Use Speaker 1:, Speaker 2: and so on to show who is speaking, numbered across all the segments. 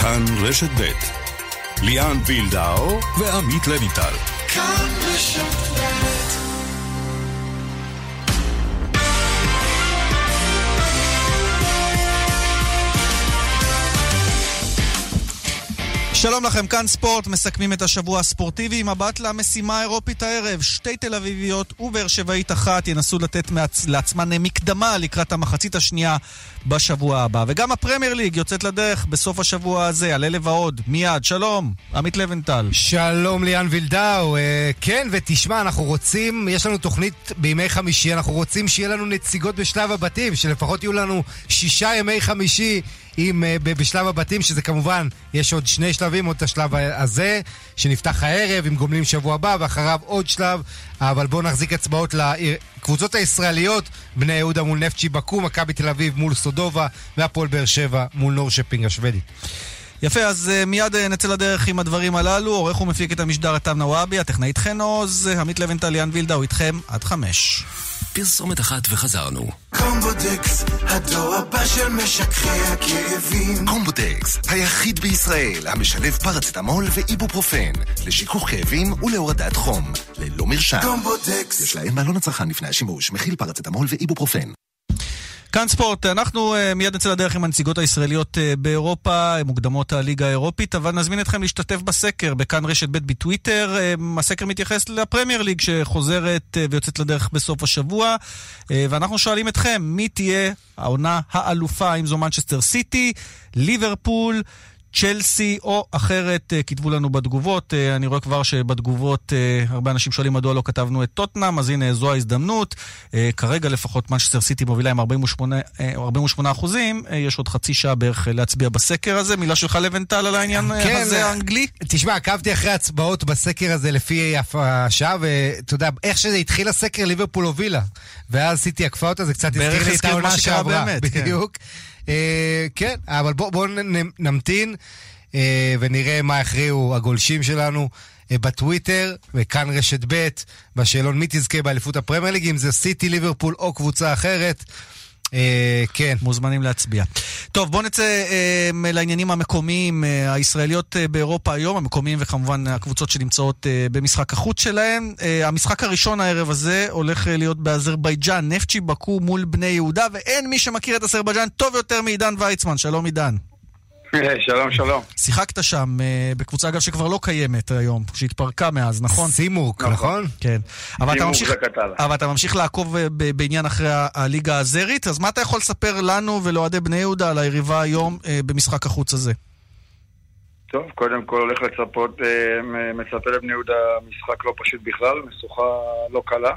Speaker 1: כאן רשת ב' ליאן וילדאו ועמית לויטל. כאן רשת ב'
Speaker 2: שלום לכם, כאן ספורט, מסכמים את השבוע הספורטיבי עם מבט למשימה האירופית הערב. שתי תל אביביות ובאר שבעית אחת ינסו לתת מעצ... לעצמן מקדמה לקראת המחצית השנייה בשבוע הבא. וגם הפרמייר ליג יוצאת לדרך בסוף השבוע הזה, על אלה ועוד. מיד, שלום, עמית לבנטל.
Speaker 3: שלום ליאן וילדאו. אה, כן, ותשמע, אנחנו רוצים, יש לנו תוכנית בימי חמישי, אנחנו רוצים שיהיה לנו נציגות בשלב הבתים, שלפחות יהיו לנו שישה ימי חמישי. עם, uh, בשלב הבתים, שזה כמובן, יש עוד שני שלבים, עוד את השלב הזה, שנפתח הערב עם גומלים שבוע הבא, ואחריו עוד שלב, אבל בואו נחזיק אצבעות לקבוצות הישראליות, בני יהודה מול נפצ'י באקו, מכבי תל אביב מול סודובה, והפועל באר שבע מול נורשפינג השוודי.
Speaker 2: יפה, אז uh, מיד uh, נצא לדרך עם הדברים הללו. עורך ומפיק את המשדר עטם נוואבי, הטכנאית חן עוז, עמית לווינטל, ליאן וילדאו איתכם עד חמש.
Speaker 1: פרסומת אחת וחזרנו. קומבודקס, הדור הבא של משככי הכאבים. קומבודקס, היחיד בישראל המשלב פרצטמול ואיבופרופן לשיכוך כאבים ולהורדת חום, ללא מרשם. קומבודקס. יש לעיין בעלון לצרכן לפני השימוש, מכיל פרצטמול ואיבופרופן.
Speaker 2: כאן ספורט, אנחנו uh, מיד נצא לדרך עם הנציגות הישראליות uh, באירופה, מוקדמות הליגה האירופית, אבל נזמין אתכם להשתתף בסקר בכאן רשת ב' בטוויטר. Uh, הסקר מתייחס לפרמייר ליג שחוזרת ויוצאת לדרך בסוף השבוע, ואנחנו שואלים אתכם, מי תהיה העונה האלופה, אם זו מנצ'סטר סיטי, ליברפול, צ'לסי או אחרת, אה, כתבו לנו בתגובות. אה, אני רואה כבר שבתגובות אה, הרבה אנשים שואלים מדוע לא כתבנו את טוטנאם, אז הנה, זו ההזדמנות. כרגע לפחות מנצ'סטר סיטי מובילה עם 48, 48 אחוזים, יש עוד חצי שעה בערך להצביע בסקר הזה. מילה שלך לבנטל על העניין כן, הזה האנגלי?
Speaker 3: תשמע, עקבתי אחרי הצבעות בסקר הזה לפי השעה, ואתה יודע, איך שזה התחיל הסקר, ליברפול הובילה. ואז סיטי עקפה אותה, זה קצת הזכיר לי את העונה שעברה.
Speaker 2: כן. בדיוק. כן.
Speaker 3: אה, כן, אבל בואו בוא נמתין אה, ונראה מה הכריעו הגולשים שלנו. אה, בטוויטר, וכאן רשת ב', בשאלון מי תזכה באליפות הפרמייר ליג, אם זה סיטי, ליברפול או קבוצה אחרת. אה, כן.
Speaker 2: מוזמנים להצביע. טוב, בואו נצא אה, לעניינים המקומיים, אה, הישראליות באירופה היום, המקומיים וכמובן הקבוצות שנמצאות במשחק החוץ שלהם. המשחק הראשון הערב הזה הולך להיות באזרבייג'אן, נפצ'י בקו מול בני יהודה, ואין מי שמכיר את אזרבייג'אן טוב יותר מעידן ויצמן. שלום עידן.
Speaker 4: שלום, שלום.
Speaker 2: שיחקת שם uh, בקבוצה, אגב, שכבר לא קיימת היום, שהתפרקה מאז, נכון?
Speaker 3: סימוק, נכון? נכון?
Speaker 2: כן. אבל אתה, ממשיך, אבל אתה ממשיך לעקוב uh, בעניין אחרי הליגה האזרית, אז מה אתה יכול לספר לנו ולאוהדי בני יהודה על היריבה היום uh, במשחק החוץ הזה?
Speaker 4: טוב, קודם כל הולך לצפות, מצפה לבני יהודה משחק לא פשוט בכלל, משוכה לא קלה.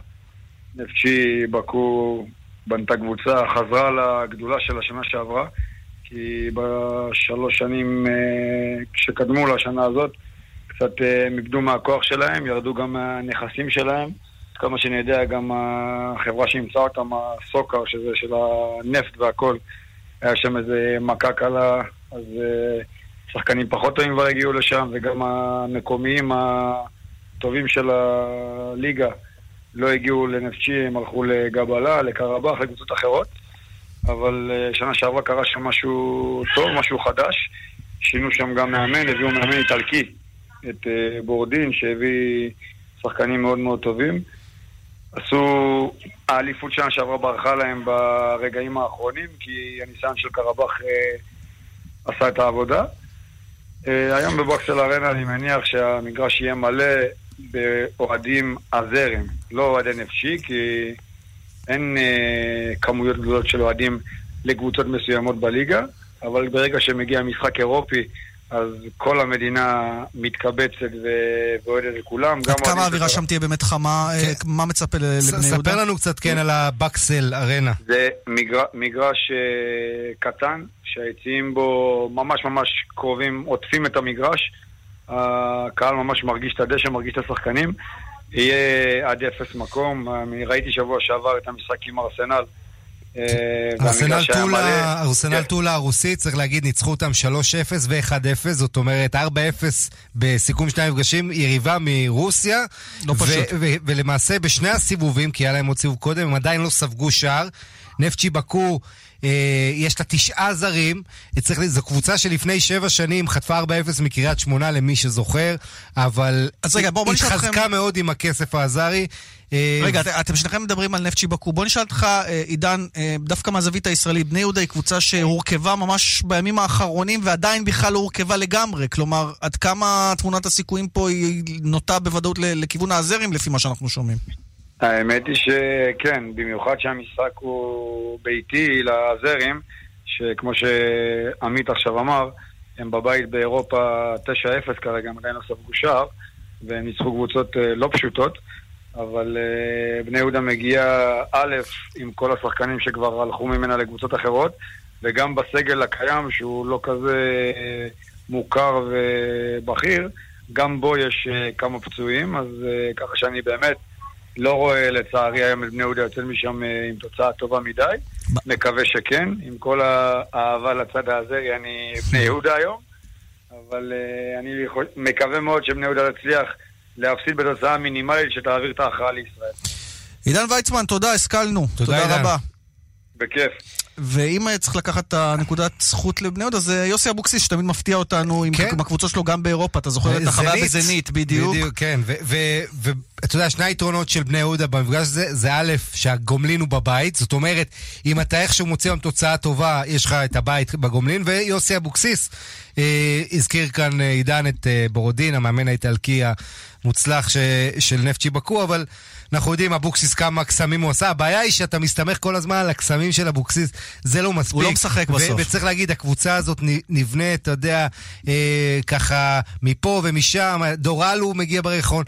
Speaker 4: נפשי בקו בנתה קבוצה, חזרה לגדולה של השנה שעברה. כי בשלוש שנים אה, שקדמו לשנה הזאת קצת אה, הם איבדו מהכוח שלהם, ירדו גם מהנכסים שלהם. כמה שאני יודע, גם החברה שאימצה אותם, הסוקר, שזה של הנפט והכל, היה שם איזה מכה קלה, אז אה, שחקנים פחות טובים כבר הגיעו לשם, וגם המקומיים הטובים של הליגה לא הגיעו לנפצ'י, הם הלכו לגבלה, לקרבח, לקבוצות אחרות. אבל uh, שנה שעברה קרה שם משהו טוב, משהו חדש. שינו שם גם מאמן, הביאו מאמן איטלקי, את uh, בורדין, שהביא שחקנים מאוד מאוד טובים. עשו, האליפות שנה שעברה ברחה להם ברגעים האחרונים, כי הניסיון של קרבח uh, עשה את העבודה. Uh, היום בבוקסל ארנה אני מניח שהמגרש יהיה מלא באוהדים הזרם, לא אוהדי נפשי, כי... אין אה, כמויות גדולות של אוהדים לקבוצות מסוימות בליגה, אבל ברגע שמגיע משחק אירופי, אז כל המדינה מתקבצת ואוהדת לכולם.
Speaker 2: עד כמה האווירה שם תהיה באמת חמה? אה, כן. מה מצפה לבני
Speaker 3: יהודה? ספר לנו קצת, כן, על הבקסל ארנה.
Speaker 4: זה מגר... מגרש uh, קטן, שהיציעים בו ממש ממש קרובים, עוטפים את המגרש. הקהל ממש מרגיש את הדשא, מרגיש את השחקנים. יהיה עד אפס מקום. אני ראיתי שבוע שעבר את המשחק עם ארסנל.
Speaker 3: אה, ארסנל טולה כן. הרוסית, צריך להגיד, ניצחו אותם 3-0 ו-1-0, זאת אומרת 4-0 בסיכום שני המפגשים, יריבה מרוסיה.
Speaker 2: לא פשוט.
Speaker 3: ולמעשה בשני הסיבובים, כי היה להם עוד סיבוב קודם, הם עדיין לא ספגו שער. נפצ'י בקו, אה, יש לה תשעה זרים. צריך, זו קבוצה שלפני שבע שנים חטפה 4-0 מקריית שמונה, למי שזוכר, אבל
Speaker 2: אז רגע, בוא, בוא
Speaker 3: התחזקה לכם... מאוד עם הכסף האזרי.
Speaker 2: אה, רגע, את, אתם שניכם מדברים על נפצ'י בקו. בוא נשאל אותך, אה, עידן, אה, דווקא מהזווית הישראלית, בני יהודה היא קבוצה שהורכבה ממש בימים האחרונים ועדיין בכלל לא הורכבה לגמרי. כלומר, עד כמה תמונת הסיכויים פה היא נוטה בוודאות לכיוון האזרים, לפי מה שאנחנו שומעים?
Speaker 4: האמת היא שכן, במיוחד שהמשחק הוא ביתי לזרים, שכמו שעמית עכשיו אמר, הם בבית באירופה 9-0 כרגע, הם עדיין לא ספגו שער, והם ניצחו קבוצות אה, לא פשוטות, אבל uh, בני יהודה מגיע א', עם כל השחקנים שכבר הלכו ממנה לקבוצות אחרות, וגם בסגל הקיים, שהוא לא כזה uh, מוכר ובכיר, גם בו יש כמה פצועים, אז ככה שאני באמת לא רואה לצערי היום את בני יהודה יוצא משם אה, עם תוצאה טובה מדי. מקווה שכן, עם כל האהבה לצד הזה, אני בני יהודה היום. אבל uh, אני מקווה מאוד שבני יהודה תצליח להפסיד בתוצאה מינימלית שתעביר את ההכרעה לישראל.
Speaker 2: עידן ויצמן, תודה, השכלנו. תודה, תודה רבה.
Speaker 4: בכיף.
Speaker 2: ואם צריך לקחת את הנקודת זכות לבני יהודה, זה יוסי אבוקסיס, שתמיד מפתיע אותנו עם כן? הקבוצות שלו גם באירופה. אתה זוכר את החוויה בזנית, בדיוק. בדיוק,
Speaker 3: כן. ואתה יודע, שני היתרונות של בני יהודה במפגש הזה, זה א', שהגומלין הוא בבית, זאת אומרת, אם אתה איכשהו מוצא היום תוצאה טובה, יש לך את הבית בגומלין, ויוסי אבוקסיס אה, הזכיר כאן אה, עידן את אה, בורודין, המאמן האיטלקי המוצלח ש, של נפצ'י בקו, אבל... אנחנו יודעים, אבוקסיס כמה קסמים הוא עשה. הבעיה היא שאתה מסתמך כל הזמן על הקסמים של אבוקסיס, זה לא מספיק.
Speaker 2: הוא לא משחק בסוף.
Speaker 3: וצריך להגיד, הקבוצה הזאת נבנית, אתה יודע, אה, ככה מפה ומשם, דורלו מגיע בריחון.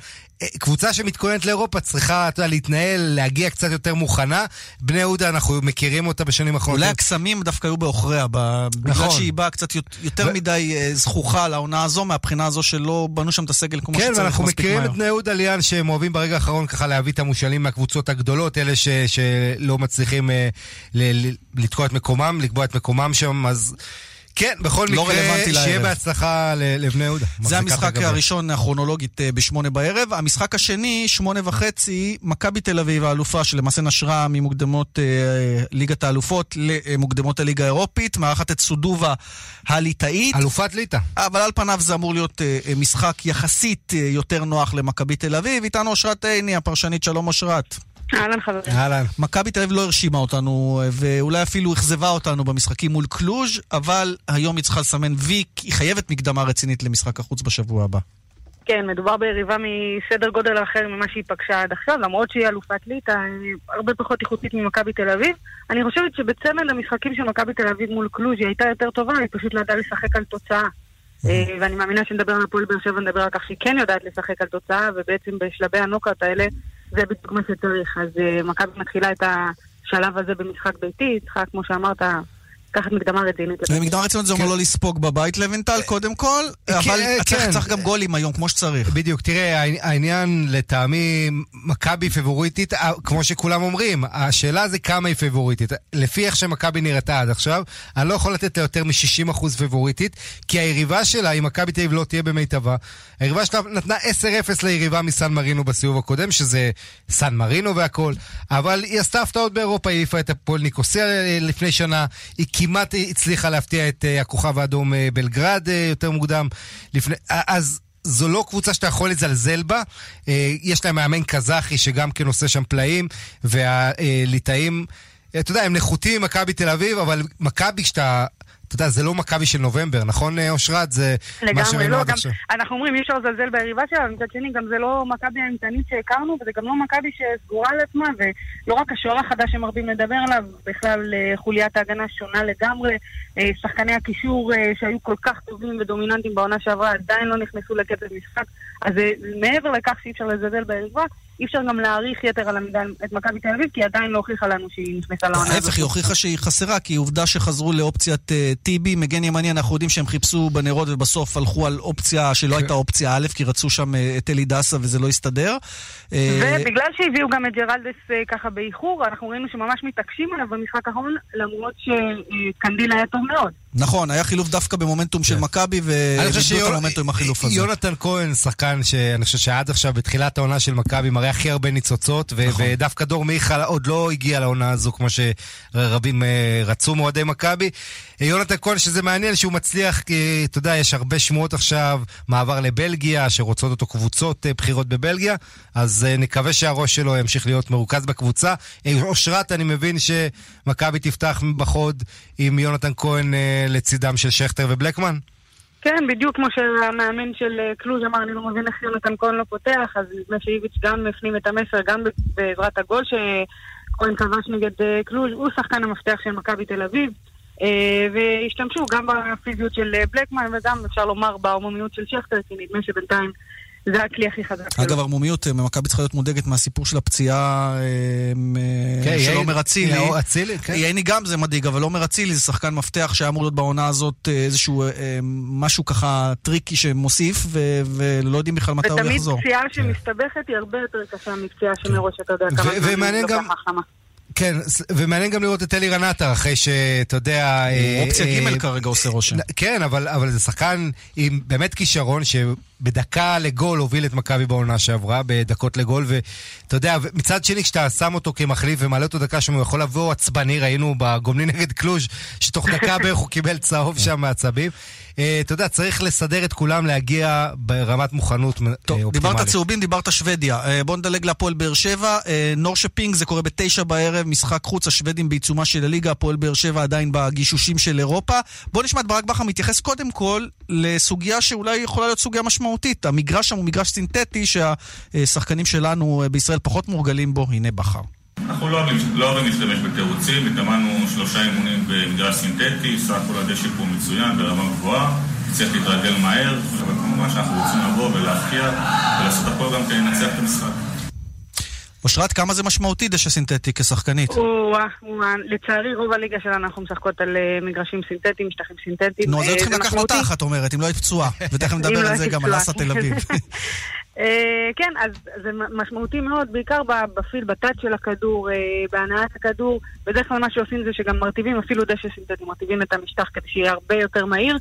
Speaker 3: קבוצה שמתכוננת לאירופה צריכה, אתה להתנהל, להגיע קצת יותר מוכנה. בני יהודה, אנחנו מכירים אותה בשנים האחרונות.
Speaker 2: אולי הקסמים דווקא היו בעוכריה, בגלל נכון. שהיא באה קצת יותר ו... מדי אה, זכוכה לעונה הזו, מהבחינה הזו שלא בנו שם את הסגל כמו
Speaker 3: כן,
Speaker 2: שצריך
Speaker 3: מספיק מהר. כן, ואנחנו מכירים את בני יהודה ליאן, שהם אוהבים ברגע האחרון ככה להביא את המושאלים מהקבוצות הגדולות, אלה ש... שלא מצליחים אה, ל... לתקוע את מקומם, לקבוע את מקומם שם, אז... כן, בכל לא מקרה, שיהיה בהצלחה לבני יהודה.
Speaker 2: זה המשחק הראשון הכרונולוגית אה, בשמונה בערב. המשחק השני, שמונה וחצי, מכבי תל אביב האלופה, שלמעשה נשרה ממוקדמות אה, ליגת האלופות למוקדמות הליגה האירופית, מארחת את סודובה הליטאית.
Speaker 3: אלופת ליטא.
Speaker 2: אבל על פניו זה אמור להיות אה, משחק יחסית יותר נוח למכבי תל אביב. איתנו אושרת עיני, הפרשנית, שלום אושרת.
Speaker 5: אהלן חברים. אהלן.
Speaker 2: מכבי תל אביב לא הרשימה אותנו, ואולי אפילו אכזבה אותנו במשחקים מול קלוז', אבל היום היא צריכה לסמן וי, היא חייבת מקדמה רצינית למשחק החוץ בשבוע הבא.
Speaker 5: כן, מדובר ביריבה מסדר גודל אחר ממה שהיא פגשה עד עכשיו, למרות שהיא אלופת ליטא, הרבה פחות איכותית ממכבי תל אביב. אני חושבת שבצמד המשחקים של מכבי תל אביב מול קלוז' היא הייתה יותר טובה, היא פשוט לא ידעה לשחק על תוצאה. אה, ואני מאמינה שנדבר על הפועל באר שבע, נדבר על כך שהיא כן יודעת לשחק על תוצאה, ובעצם בשלבי הנוקאט האלה זה בדיוק מה שצריך. אז uh, מכבי מתחילה את השלב הזה במשחק ביתי, צריכה, כמו שאמרת, לקחת מקדמה רצינית.
Speaker 2: מקדמה רצינית זה אומר כן. לא לספוג בבית לבנטל, קודם כל, כן, אבל כן. צריך גם גולים היום, כמו שצריך.
Speaker 3: בדיוק, תראה, העניין לטעמי, מכבי פיבוריטית, אה, כמו שכולם אומרים, השאלה זה כמה היא פיבוריטית. לפי איך שמכבי נראתה עד עכשיו, אני לא יכול לתת לה יותר מ-60% פיבוריטית, כי היריבה שלה, אם מכבי תל אביב לא תהיה במיטבה, היריבה שלה נתנה 10-0 ליריבה מסן מרינו בסיבוב הקודם, שזה סן מרינו והכל, אבל היא עשתה הפתעות באירופה, היא העיפה את הפועל ניקוסיה אה, לפני שנה, היא כמעט הצליחה להפתיע את uh, הכוכב האדום uh, בלגרד uh, יותר מוקדם. לפני, אז זו לא קבוצה שאתה יכול לזלזל בה. יש להם מאמן קזחי שגם כן עושה שם פלאים, והליטאים, אתה יודע, הם נחותים ממכבי תל אביב, אבל מכבי, כשאתה אתה יודע, זה לא מכבי של נובמבר, נכון אה, אושרת? זה מה שראינו
Speaker 5: לא, עד עכשיו. אנחנו אומרים, אי אפשר לזלזל ביריבה שלה, מצד שני, גם זה לא מכבי האימתנית שהכרנו, וזה גם לא מכבי שסגורה על עצמה, ולא רק השוער החדש שמרבים לדבר עליו, בכלל אה, חוליית ההגנה שונה לגמרי. אה, שחקני הקישור שהיו כל כך טובים ודומיננטיים בעונה שעברה עדיין לא נכנסו לקצב משחק. אז מעבר לכך שאי אפשר לזלזל ביריבה, אי אפשר גם להעריך יתר על המידה את מכבי תל אביב, כי היא עדיין לא הוכיחה לנו שהיא נכנסה לעונה הזאת.
Speaker 2: ההפך, היא הוכיחה שהיא חסרה, כי עובדה שחזרו לאופציית uh, טיבי, מגן ימני, אנחנו יודעים שהם חיפשו בנרות ובסוף הלכו על אופציה שלא הייתה אופציה א', כי רצו שם uh, את אלי דסה וזה לא הסתדר.
Speaker 5: אה, ובגלל שהביאו גם את ג'רלדס uh, ככה באיחור, אנחנו ראינו שממש מתעקשים עליו במשחק האחרון, למרות שקנדיל היה טוב מאוד.
Speaker 2: נכון, היה חילוף דווקא במומנטום של כן. מכבי, ואיבדו את המומנטום עם החילוף הזה.
Speaker 3: יונתן כהן, שחקן שאני חושב שעד עכשיו, בתחילת העונה של מכבי, מראה הכי הרבה ניצוצות, ו- נכון. ודווקא דור מיכה עוד לא הגיע לעונה הזו כמו שרבים רצו מאוהדי מכבי. יונתן כהן, שזה מעניין שהוא מצליח, כי אתה יודע, יש הרבה שמועות עכשיו, מעבר לבלגיה, שרוצות אותו קבוצות בחירות בבלגיה, אז נקווה שהראש שלו ימשיך להיות מרוכז בקבוצה. אושרת, אני מבין שמכבי תפתח בחוד עם יונתן כהן לצידם של שכטר ובלקמן?
Speaker 5: כן, בדיוק כמו שהמאמן של אה, קלוז' אמר, אני לא מבין איך יונתן כהן לא פותח, אז נדמה שאיביץ' גם הפנים את המסר, גם בעזרת הגול שכהן כבש נגד אה, קלוז', הוא שחקן המפתח של מכבי תל אביב. אה, והשתמשו גם בפיזיות של בלקמן וגם אפשר לומר בעוממיות של שכטר, כי נדמה שבינתיים זה הכלי הכי חזק
Speaker 2: שלו. אגב, ערמומיות, אה, מכבי צריכה להיות מודאגת מהסיפור של הפציעה אה, כן, של עומר אצילי. כן. ייני גם זה מדאיג, אבל עומר אצילי זה שחקן מפתח שהיה אמור להיות בעונה הזאת אה, איזשהו משהו ככה tricky שמוסיף, ולא יודעים בכלל מתי הוא יחזור.
Speaker 5: ותמיד פציעה שמסתבכת היא הרבה יותר קשה מפציעה שמראש אתה יודע כמה זמן היא לוקחת חמה.
Speaker 3: כן, ומעניין גם לראות את אלירן עטר, אחרי שאתה יודע...
Speaker 2: הוא אופציה ג' כרגע עושה רושם.
Speaker 3: כן, אבל זה שחקן עם באמת כישרון, בדקה לגול הוביל את מכבי בעונה שעברה, בדקות לגול, ואתה יודע, מצד שני, כשאתה שם אותו כמחליף ומעלה אותו דקה שם, הוא יכול לבוא עצבני, ראינו בגומלין נגד קלוז', שתוך דקה בערך הוא קיבל צהוב שם מעצבים. אה, אתה יודע, צריך לסדר את כולם להגיע ברמת מוכנות
Speaker 2: טוב, אופטימלית. דיברת צהובים, דיברת שוודיה. אה, בוא נדלג להפועל באר שבע. אה, נורשפינג, זה קורה בתשע בערב, משחק חוץ, השוודים בעיצומה של הליגה, הפועל באר שבע עדיין בגישושים של אירופה. בוא נשמע את ברק בכר מתייחס קודם כל לסוגיה שאולי יכולה להיות סוגיה משמעותית. המגרש שם הוא מגרש סינתטי שהשחקנים שלנו בישראל פחות מורגלים בו. הנה בכר.
Speaker 6: אנחנו לא אוהבים, לא אוהבים להשתמש בתירוצים, התאמנו שלושה אימונים במגרש סינתטי, סך הכל הדשא פה מצוין, ברמה גבוהה, צריך להתרגל מהר, אבל כמובן שאנחנו רוצים לבוא ולהפקיע ולעשות הכל גם כדי לנצח את המשחק.
Speaker 2: אושרת, כמה זה משמעותי דשא סינתטי כשחקנית?
Speaker 5: לצערי רוב הליגה שלנו אנחנו משחקות על אה, מגרשים סינתטיים, שטחים סינתטיים.
Speaker 2: נו, אז היו צריכים לקחת אותך, את אומרת, אם לא היית פצועה. ותכף נדבר על לא זה גם על אסה תל אביב.
Speaker 5: אה, כן, אז זה משמעותי מאוד, בעיקר בפיל, בטאט של הכדור, אה, בהנעת הכדור. בדרך כלל מה שעושים זה שגם מרטיבים אפילו דשא סינתטי, מרטיבים את המשטח כדי שיהיה הרבה יותר מהיר.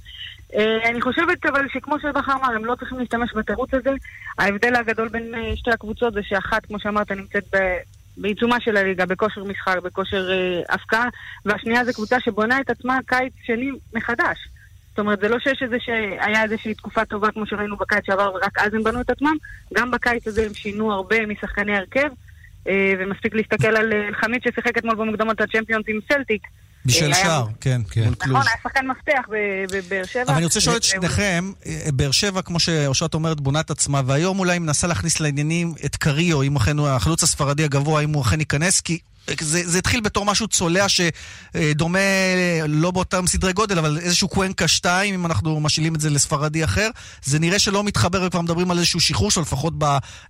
Speaker 5: אה, אני חושבת אבל שכמו שבכר אמר, הם לא צריכים להשתמש בתירוץ הזה. ההבדל הגדול בין שתי הקבוצות זה שאחת, כמו שאמרת, נמצאת ב... בעיצומה של הליגה, בכושר משחק, בכושר הפקעה, והשנייה זו קבוצה שבונה את עצמה קיץ שני מחדש. זאת אומרת, זה לא שיש איזה שהיה איזושהי תקופה טובה כמו שראינו בקיץ שעבר ורק אז הם בנו את עצמם, גם בקיץ הזה הם שינו הרבה משחקני הרכב, אה, ומספיק להסתכל על אה, חמיד ששיחק אתמול במוקדמות הצ'מפיונס עם סלטיק.
Speaker 2: בשל
Speaker 5: אה,
Speaker 2: שער, כן, כן.
Speaker 5: נכון, היה שחקן מפתח בבאר שבע.
Speaker 2: אבל אני רוצה לשאול את שניכם, באר שבע, כמו שאושרת אומרת, בונה את עצמה, והיום אולי מנסה להכניס לעניינים את קריו, אם אכן הוא החלוץ הספרדי הגבוה, אם הוא אכן ייכנס, כי זה, זה התחיל בתור משהו צולע שדומה, לא באותם סדרי גודל, אבל איזשהו קוונקה 2, אם אנחנו משאילים את זה לספרדי אחר. זה נראה שלא מתחבר וכבר מדברים על איזשהו שחרור שלו, לפחות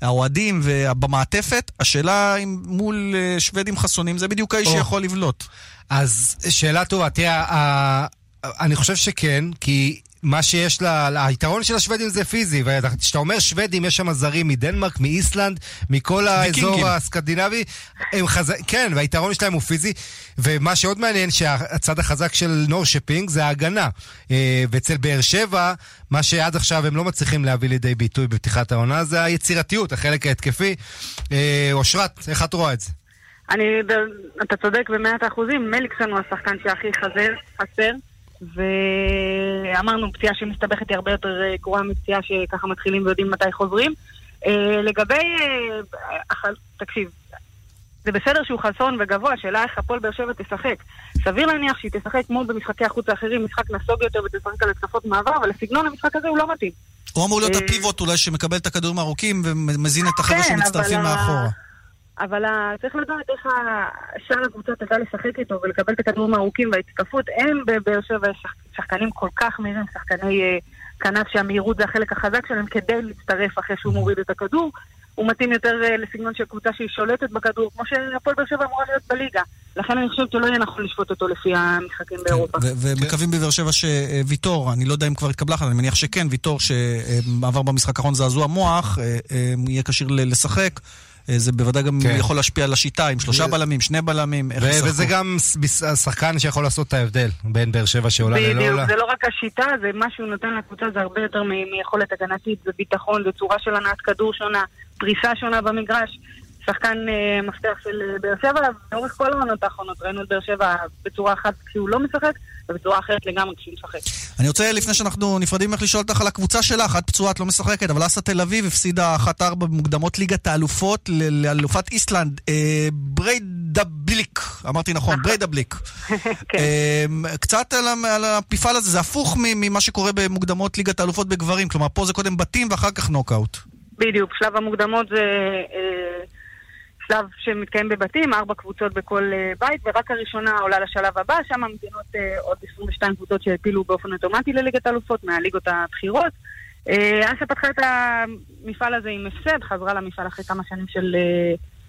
Speaker 2: באוהדים ובמעטפת. השאלה אם מול אה, שוודים חסונים, זה בדיוק האיש שיכול לבלוט.
Speaker 3: אז שאלה טובה, תראה, אני חושב שכן, כי מה שיש לה, היתרון של השוודים זה פיזי, וכשאתה אומר שוודים, יש שם זרים מדנמרק, מאיסלנד, מכל האזור הסקנדינבי, הם חז... כן, והיתרון שלהם הוא פיזי, ומה שעוד מעניין, שהצד החזק של נורשפינג זה ההגנה. אה, ואצל באר שבע, מה שעד עכשיו הם לא מצליחים להביא לידי ביטוי בפתיחת העונה, זה היצירתיות, החלק ההתקפי. אה, אושרת, איך את רואה את זה?
Speaker 5: אני, אתה צודק במאת האחוזים, מליקסון הוא השחקן שהכי חזר, חסר. ואמרנו, פציעה שמסתבכת היא הרבה יותר אה, גרועה מפציעה שככה מתחילים ויודעים מתי חוזרים. אה, לגבי... אה, תקשיב, זה בסדר שהוא חסון וגבוה, השאלה איך הפועל באר שבע תשחק. סביר להניח שהיא תשחק כמו במשחקי החוץ האחרים, משחק נסוג יותר ותשחק על התקפות מעבר, אבל לסגנון המשחק הזה הוא לא מתאים.
Speaker 2: הוא אמור להיות הפיבוט אולי שמקבל את הכדורים הארוכים ומזין את החבר'ה כן, שמצטרפים מאחורה.
Speaker 5: אבל צריך לדעת איך שאר הקבוצה תדע לשחק איתו ולקבל את הכדורים הארוכים וההתקפות. הם בבאר שבע שחקנים כל כך מהירים, שחקני אה, כנף שהמהירות זה החלק החזק שלהם כדי להצטרף אחרי שהוא מוריד את הכדור. הוא מתאים יותר אה, לסגנון של קבוצה שהיא שולטת בכדור, כמו שהפועל באר שבע אמורה להיות בליגה. לכן אני חושבת שלא יהיה נכון לשפוט אותו לפי המשחקים כן, באירופה.
Speaker 2: ומקווים בבאר שבע שוויטור, אני לא יודע אם כבר התקבלה אחת, אני מניח שכן, ויטור שעבר במשחק האחרון זעזוע מוח, אה, יהיה כשיר לשחק. אה, זה בוודאי גם כן. יכול להשפיע על השיטה, עם שלושה בלמים, שני בלמים, איך ישחקו.
Speaker 3: וזה גם שחקן שיכול לעשות את ההבדל בין באר שבע שעולה ללא עולה.
Speaker 5: זה לא רק השיטה, זה מה שהוא נותן לקבוצה, זה הרבה יותר מיכולת הגנתית, זה ביטחון, זה צורה של הנעת כדור שונה, פריסה שונה במגרש. שחקן uh, מפתח של uh, באר שבע, לאורך כל העונות האחרונות ראינו את באר שבע בצורה אחת כשהוא לא משחק, ובצורה אחרת לגמרי כשהוא משחק.
Speaker 2: אני רוצה, לפני שאנחנו נפרדים ממך, לשאול אותך על הקבוצה שלך, את פצועה, את לא משחקת, אבל אס"א תל אביב הפסידה 1-4 במוקדמות ליגת האלופות לאלופת איסלנד, אה, בריידבליק, אמרתי נכון, נכון. בריידבליק. כן. אה, קצת על, על המפעל הזה, זה הפוך ממה שקורה במוקדמות ליגת האלופות בגברים, כלומר פה זה קודם בתים ואחר כך נוקאוט.
Speaker 5: בדיוק, שלב המוקדמות זה... אה, שלב שמתקיים בבתים, ארבע קבוצות בכל uh, בית, ורק הראשונה עולה לשלב הבא, שם ממתינות uh, עוד 22 קבוצות שהעפילו באופן אוטומטי לליגת האלופות, מהליגות הבכירות. אסה uh, פתחה את המפעל הזה עם הפסד, חזרה למפעל אחרי כמה שנים של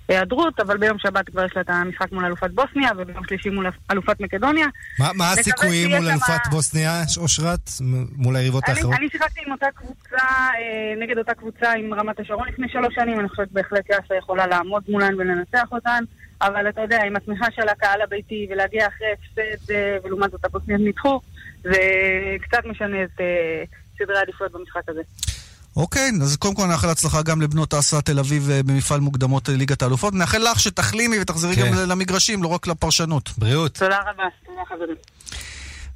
Speaker 5: היעדרות, אבל ביום שבת כבר יש לה את המשחק מול אלופת בוסניה, וביום שלישי מול אלופת מקדוניה.
Speaker 3: מה, מה הסיכויים מול אלופת בוסניה, אושרת? מול היריבות האחרות?
Speaker 5: אני שיחקתי עם אותה קבוצה, אה, נגד אותה קבוצה עם רמת השרון לפני שלוש שנים, אני חושבת בהחלט יאסה יכולה לעמוד מולן ולנצח אותן, אבל אתה יודע, עם התמיכה של הקהל הביתי ולהגיע אחרי הפסד, אה, ולעומת זאת הבוסניות נדחו, זה קצת משנה את אה, סדרי העדיפויות במשחק הזה.
Speaker 2: אוקיי, אז קודם כל נאחל הצלחה גם לבנות אסה תל אביב אה, במפעל מוקדמות אה, ליגת האלופות. נאחל לך שתחלימי ותחזרי כן. גם למגרשים, לא רק לפרשנות.
Speaker 3: בריאות.
Speaker 5: תודה רבה, תודה חברים.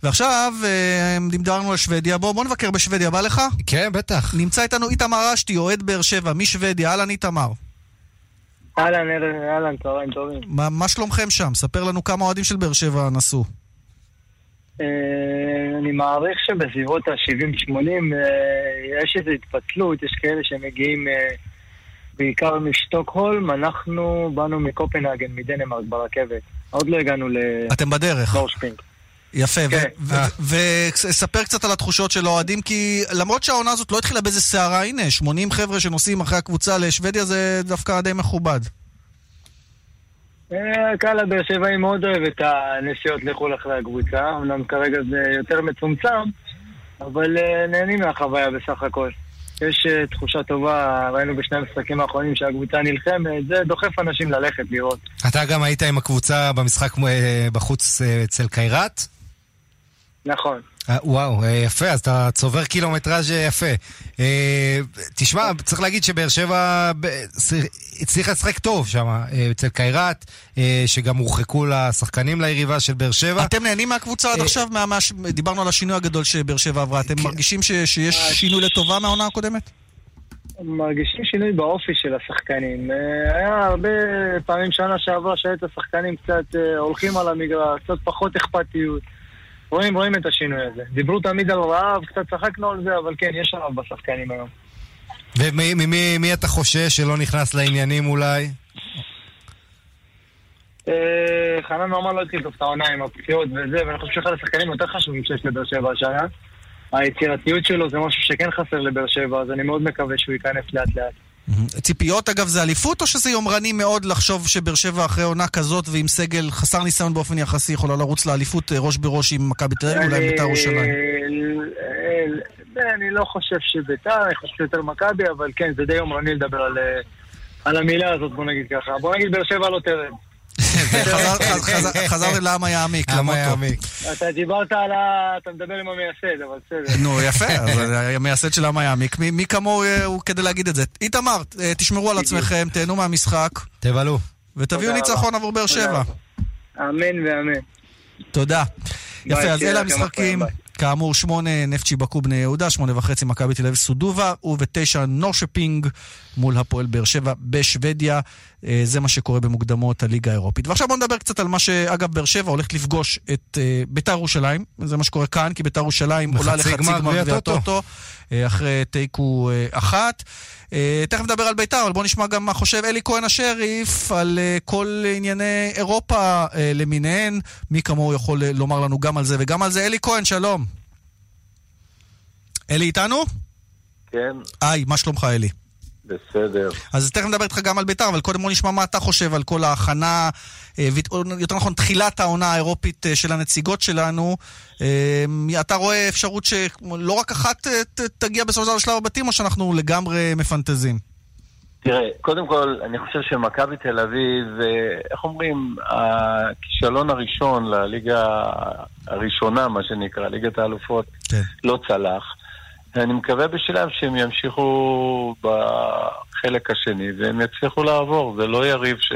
Speaker 2: ועכשיו, אה, דיברנו על שוודיה. בואו בוא נבקר בשוודיה, בא לך?
Speaker 3: כן, בטח.
Speaker 2: נמצא איתנו איתמר אשתי, אוהד באר שבע, משוודיה. אהלן איתמר.
Speaker 7: אהלן, אהלן, צהריים טובים.
Speaker 2: מה, מה שלומכם שם? ספר לנו כמה אוהדים של באר שבע נסעו.
Speaker 7: אה, אני מעריך שבסביבות ה-70-80 אה, יש איזו התפצלות, יש כאלה שמגיעים אה, בעיקר משטוקהולם, אנחנו באנו מקופנהגן, מדנמרק, ברכבת. עוד לא הגענו ל...
Speaker 2: אתם בדרך.
Speaker 7: לורשפינק.
Speaker 2: יפה, כן. וספר קצת על התחושות של האוהדים, כי למרות שהעונה הזאת לא התחילה באיזה סערה, הנה, 80 חבר'ה שנוסעים אחרי הקבוצה לשוודיה זה דווקא די מכובד.
Speaker 7: אה, קהל הבאר שבעי מאוד אוהב את הנסיעות לחו"ל אחרי הקבוצה, אמנם כרגע זה יותר מצומצם, אבל אה, נהנים מהחוויה בסך הכל. יש אה, תחושה טובה, ראינו בשני המשחקים האחרונים שהקבוצה נלחמת, זה דוחף אנשים ללכת לראות.
Speaker 3: אתה גם היית עם הקבוצה במשחק בחוץ אצל קיירת?
Speaker 7: נכון.
Speaker 3: אה, וואו, אה, יפה, אז אתה צובר קילומטראז' יפה. אה, תשמע, צריך להגיד שבאר שבע הצליחה לשחק טוב שם, אצל קיירת, שגם הורחקו לשחקנים ליריבה של באר שבע.
Speaker 2: אתם נהנים מהקבוצה עד עכשיו? דיברנו על השינוי הגדול שבאר שבע עברה. אתם כן. מרגישים שיש שינוי לטובה מהעונה הקודמת?
Speaker 7: מרגישים שינוי באופי של השחקנים. היה הרבה פעמים שנה שעברה שהיית השחקנים קצת הולכים על המגרש, קצת פחות אכפתיות. רואים, רואים את השינוי הזה. דיברו תמיד על רעב, קצת צחקנו על זה, אבל כן, יש רעב בשחקנים היום.
Speaker 3: וממי אתה חושש שלא נכנס לעניינים אולי?
Speaker 7: אה, חנן נורמן לא התחיל טוב את העונה עם הפציעות וזה, ואני חושב שאחד השחקנים יותר חשובים שיש לבאר שבע השנה. היצירתיות שלו זה משהו שכן חסר לבאר שבע, אז אני מאוד מקווה שהוא ייכנס לאט לאט.
Speaker 2: ציפיות אגב זה אליפות, או שזה יומרני מאוד לחשוב שבאר שבע אחרי עונה כזאת ועם סגל חסר ניסיון באופן יחסי יכולה לרוץ לאליפות אה, ראש בראש עם מכבי תל אביב, אולי עם בית"ר ירושלים?
Speaker 7: אה, אני לא חושב שבית"ר, אני חושב שיותר מכבי, אבל כן, זה די יומרני לדבר על אה, המילה הזאת, בוא נגיד ככה. בוא נגיד באר שבע לא תרד.
Speaker 2: חזרתי לעם היעמיק, למוטו.
Speaker 7: אתה דיברת על ה... אתה מדבר עם המייסד, אבל בסדר.
Speaker 2: נו, יפה, אז המייסד של העם היעמיק. מי כמוהו אה, הוא כדי להגיד את זה? איתמר, אה, תשמרו על עצמכם, תהנו מהמשחק.
Speaker 3: תבלו.
Speaker 2: ותביאו ניצחון עבור באר שבע.
Speaker 7: אמן ואמן.
Speaker 2: תודה. יפה, אז אלה המשחקים. כאמור, שמונה נפצ'י בקו בני יהודה, שמונה וחצי מכבי תל אביב סודובה, ובתשע נורשפינג מול הפועל באר שבע בשוודיה. אה, זה מה שקורה במוקדמות הליגה האירופית. ועכשיו בואו נדבר קצת על מה שאגב באר שבע הולכת לפגוש את אה, ביתר ירושלים. זה מה שקורה כאן, כי ביתר ירושלים עולה לחצי גמר גביע הטוטו. אה, אחרי תיקו אחת. תכף נדבר על ביתר, אבל בואו נשמע גם מה חושב אלי כהן השריף על כל ענייני אירופה למיניהן. מי כמוהו יכול לומר לנו גם על זה וגם על זה. אלי כהן, שלום. אלי איתנו?
Speaker 8: כן.
Speaker 2: היי, מה שלומך אלי?
Speaker 8: בסדר.
Speaker 2: אז תכף נדבר איתך גם על ביתר, אבל קודם בוא נשמע מה אתה חושב על כל ההכנה, אה, יותר נכון, תחילת העונה האירופית אה, של הנציגות שלנו. אה, אתה רואה אפשרות שלא רק אחת תגיע בסופו של דבר לשלב הבתים, או שאנחנו לגמרי מפנטזים?
Speaker 8: תראה, קודם כל, אני חושב שמכבי תל אביב, איך אומרים, הכישלון הראשון לליגה הראשונה, מה שנקרא, ליגת האלופות, כן. לא צלח. אני מקווה בשלב שהם ימשיכו החלק השני, והם יצליחו לעבור. זה לא יריב ש...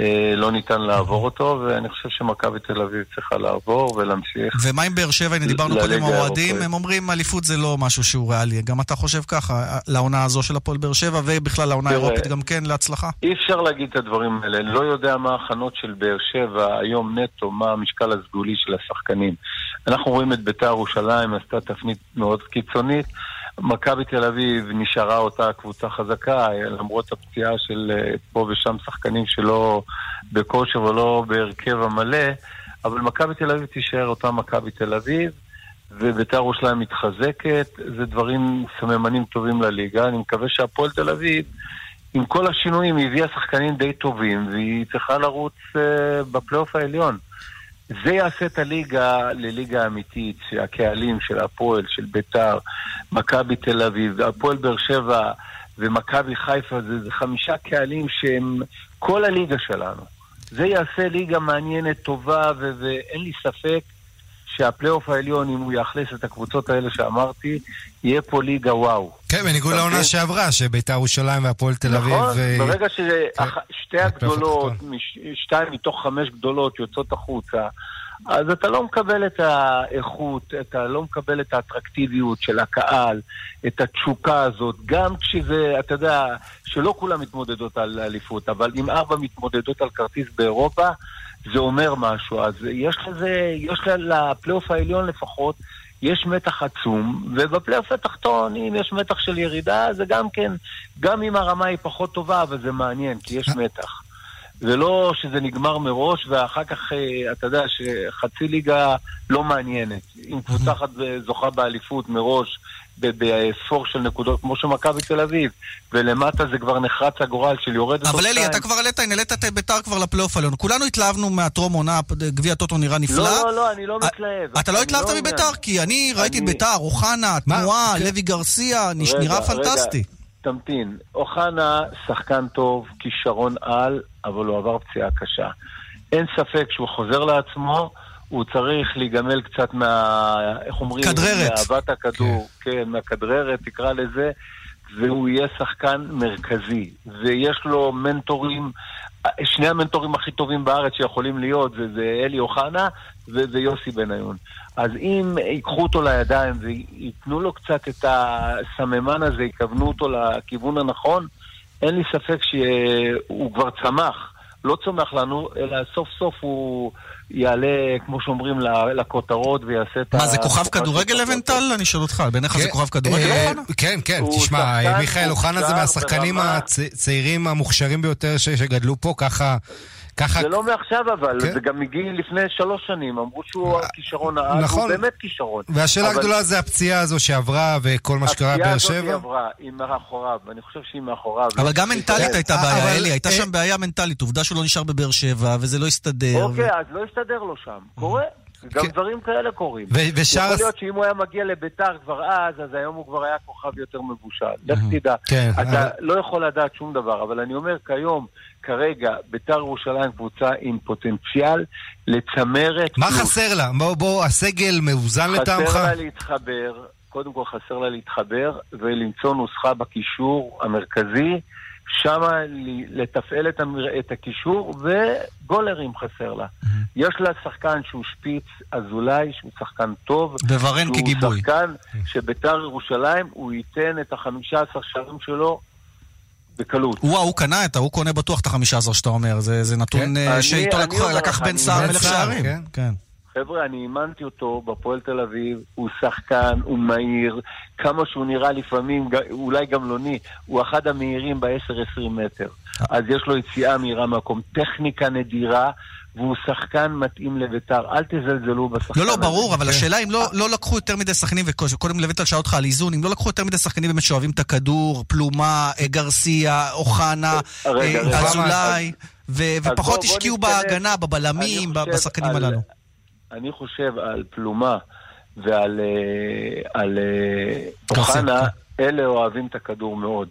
Speaker 8: אה, לא ניתן לעבור אותו, ואני חושב שמכבי תל אביב צריכה לעבור ולהמשיך.
Speaker 2: ומה עם באר שבע? הנה דיברנו קודם עם האוהדים, הם אומרים אליפות זה לא משהו שהוא ריאלי. גם אתה חושב ככה, לעונה הזו של הפועל באר שבע, ובכלל לעונה האירופית גם כן, להצלחה?
Speaker 8: אי אפשר להגיד את הדברים האלה. אני לא יודע מה ההכנות של באר שבע היום נטו, מה המשקל הסגולי של השחקנים. אנחנו רואים את בית"ר ירושלים, עשתה תפנית מאוד קיצונית. מכבי תל אביב נשארה אותה קבוצה חזקה, למרות הפציעה של אה, פה ושם שחקנים שלא בכושר ולא בהרכב המלא, אבל מכבי תל אביב תישאר אותה מכבי תל אביב, ובית"ר ירושלים מתחזקת, זה דברים, סממנים טובים לליגה. אני מקווה שהפועל תל אביב, עם כל השינויים, הביאה שחקנים די טובים, והיא צריכה לרוץ uh, בפלייאוף העליון. זה יעשה את הליגה לליגה אמיתית, שהקהלים של הפועל, של ביתר, מכבי תל אביב, הפועל באר שבע ומכבי חיפה, זה, זה חמישה קהלים שהם כל הליגה שלנו. זה יעשה ליגה מעניינת, טובה, ואין לי ספק שהפלייאוף העליון, אם הוא יאכלס את הקבוצות האלה שאמרתי, יהיה פה ליגה וואו.
Speaker 3: כן, בניגוד לעונה כן. שעברה, שביתר ירושלים והפועל תל אביב...
Speaker 8: נכון, ו... ברגע ששתי כן. הגדולות, שתיים מתוך חמש גדולות יוצאות החוצה, אז אתה לא מקבל את האיכות, אתה לא מקבל את האטרקטיביות של הקהל, את התשוקה הזאת, גם כשזה, אתה יודע, שלא כולם מתמודדות על אליפות, אבל אם ארבע מתמודדות על כרטיס באירופה, זה אומר משהו. אז יש לזה, יש לפלייאוף העליון לפחות, יש מתח עצום, ובפלייאוף התחתון, אם יש מתח של ירידה, זה גם כן, גם אם הרמה היא פחות טובה, אבל זה מעניין, כי יש מתח. זה לא שזה נגמר מראש, ואחר כך, אה, אתה יודע, שחצי ליגה לא מעניינת. אם קבוצה אחת זוכה באליפות מראש, בספור של נקודות, כמו שמכבי תל אביב, ולמטה זה כבר נחרץ הגורל של יורד
Speaker 2: אבל אלי, אתה כבר העלית, העלית את ביתר כבר לפלייאוף העליון. כולנו התלהבנו מהטרום עונה, גביע טוטו נראה נפלא.
Speaker 8: לא, לא, לא, אני לא מתלהב.
Speaker 2: אתה לא התלהבת לא מביתר? כי אני ראיתי את ביתר, אוחנה, תנועה, אוקיי. לוי גרסיה, נראה פנטסטי.
Speaker 8: תמתין. אוחנה, שחקן טוב, כישרון על, אבל הוא עבר פציעה קשה. אין ספק שהוא חוזר לעצמו, הוא צריך להיגמל קצת מה... איך אומרים?
Speaker 2: כדררת.
Speaker 8: מאהבת הכדור, כן, כן מהכדררת, תקרא לזה, והוא יהיה שחקן מרכזי. ויש לו מנטורים, שני המנטורים הכי טובים בארץ שיכולים להיות, זה, זה אלי אוחנה ויוסי בניון. אז אם ייקחו אותו לידיים וייתנו לו קצת את הסממן הזה, יכוונו אותו לכיוון הנכון, אין לי ספק שהוא כבר צמח. לא צומח לנו, אלא סוף סוף הוא יעלה, כמו שאומרים, לכותרות ויעשה את
Speaker 2: ה... מה, זה כוכב כדורגל לבנטל? אני שואל אותך, בעיניך זה כן, כוכב כדורגל
Speaker 3: אה, אוחנה? כן, כן, תשמע, מיכאל אוחנה זה מהשחקנים הצעירים המוכשרים ביותר שגדלו פה, ככה...
Speaker 8: ככה... זה לא מעכשיו אבל, כן? זה גם מגיל לפני שלוש שנים, אמרו שהוא הכישרון העל, נכון. הוא באמת כישרון.
Speaker 3: והשאלה אבל... הגדולה זה הפציעה הזו שעברה וכל מה שקרה בבאר שבע? הפציעה
Speaker 8: הזאת עברה, היא מאחוריו, ואני חושב שהיא מאחוריו.
Speaker 2: אבל גם מנטלית הייתה בעיה, אבל... אלי, הייתה אה- שם בעיה מנטלית, עובדה שהוא לא נשאר בבאר שבע, וזה לא הסתדר.
Speaker 8: אוקיי, אז לא הסתדר לו שם, קורה. גם כן. דברים כאלה קורים. ושאר... יכול להיות שאם הוא היה מגיע לביתר כבר אז, אז היום הוא כבר היה כוכב יותר מבושל. לך תדע. כן. אתה לא יכול לדעת שום דבר, אבל אני אומר כיום, כרגע, ביתר ירושלים קבוצה עם פוטנציאל לצמרת.
Speaker 3: מה חסר לה? בוא, בוא, הסגל מאוזן לטעמך?
Speaker 8: חסר לה להתחבר, קודם כל חסר לה להתחבר ולמצוא נוסחה בקישור המרכזי. שם לתפעל את, המר... את הקישור, וגולרים חסר לה. Mm-hmm. יש לה שחקן שהוא שפיץ אזולאי, שהוא שחקן טוב.
Speaker 2: וורן כגיבוי.
Speaker 8: שהוא שחקן שביתר ירושלים, הוא ייתן את החמישה עשר שערים שלו בקלות.
Speaker 2: הוא, הוא קנה את ה... הוא קונה בטוח את החמישה עשר שאתה אומר. זה, זה נתון כן? אה, שאיתו לקח בן סער מלך שערים. כן, כן.
Speaker 8: חבר'ה, אני אימנתי אותו בפועל תל אביב, הוא שחקן, הוא מהיר, כמה שהוא נראה לפעמים, אולי גמלוני, הוא אחד המהירים ב-10-20 מטר. אז יש לו יציאה מהירה מהמקום, טכניקה נדירה. והוא שחקן מתאים לביתר. אל תזלזלו בשחקן
Speaker 2: לא, לא, ברור, אבל כן. השאלה אם לא, לא לקחו יותר מדי שחקנים, וקודם לביתר שאל אותך על איזון, אם לא לקחו יותר מדי שחקנים באמת שאוהבים את הכדור, פלומה, אה, גרסיה, אוחנה, אה, אזולאי, ופחות השקיעו בהגנה, בבלמים, בשחקנים הללו.
Speaker 8: אני חושב על פלומה ועל על, אה, אוחנה, כן. אלה אוהבים את הכדור מאוד.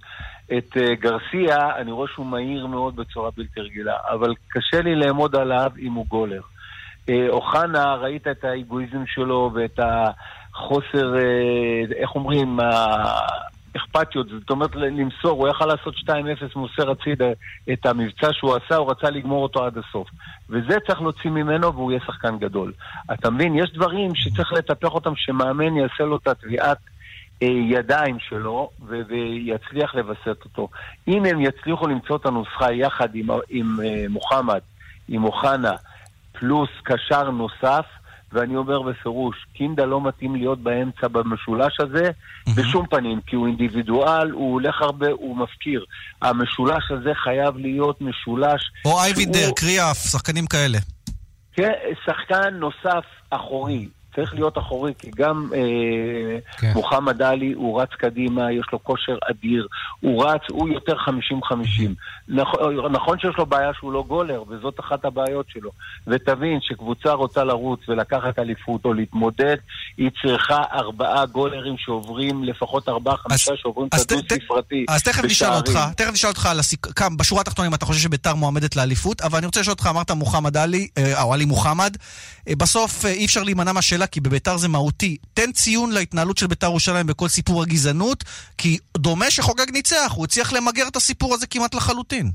Speaker 8: את אה, גרסיה, אני רואה שהוא מהיר מאוד בצורה בלתי רגילה, אבל קשה לי לאמוד עליו אם הוא גולר. אוחנה, ראית את האגואיזם שלו ואת החוסר, איך אומרים, האכפתיות אכפתיות, זאת אומרת למסור, הוא יכל לעשות 2-0 מוסר הצידה את המבצע שהוא עשה, הוא רצה לגמור אותו עד הסוף. וזה צריך להוציא ממנו והוא יהיה שחקן גדול. אתה מבין, יש דברים שצריך לטפח אותם, שמאמן יעשה לו את התביעת אה, ידיים שלו ו- ויצליח לווסת אותו. אם הם יצליחו למצוא את הנוסחה יחד עם, עם אה, מוחמד, עם אוחנה, פלוס קשר נוסף, ואני אומר בפירוש, קינדה לא מתאים להיות באמצע במשולש הזה mm-hmm. בשום פנים, כי הוא אינדיבידואל, הוא הולך הרבה, הוא מפקיר. המשולש הזה חייב להיות משולש...
Speaker 2: או אייבינדר, קריאף, שחקנים כאלה.
Speaker 8: כן, שחקן נוסף אחורי, צריך להיות אחורי, כי גם אה, כן. מוחמד עלי, הוא רץ קדימה, יש לו כושר אדיר, הוא רץ, הוא יותר 50-50. נכון, נכון שיש לו בעיה שהוא לא גולר, וזאת אחת הבעיות שלו. ותבין שקבוצה רוצה לרוץ ולקחת אליפות או להתמודד, היא צריכה ארבעה גולרים שעוברים, לפחות ארבעה-חמישה שעוברים את הדו-ספרתי.
Speaker 2: אז תכף נשאל אותך, תכף נשאל אותך על הסיק... בשורה התחתונה אם אתה חושב שביתר מועמדת לאליפות, אבל אני רוצה לשאול אותך, אמרת מוחמד עלי, אה, או עלי מוחמד, אה, בסוף אי אפשר להימנע מהשאלה כי בביתר זה מהותי. תן ציון להתנהלות של ביתר ירושלים בכל סיפור הגזענות, כי דומה שחוגג ניצח, הוא הצליח למגר את הסיפור הזה כמעט לחלוטין.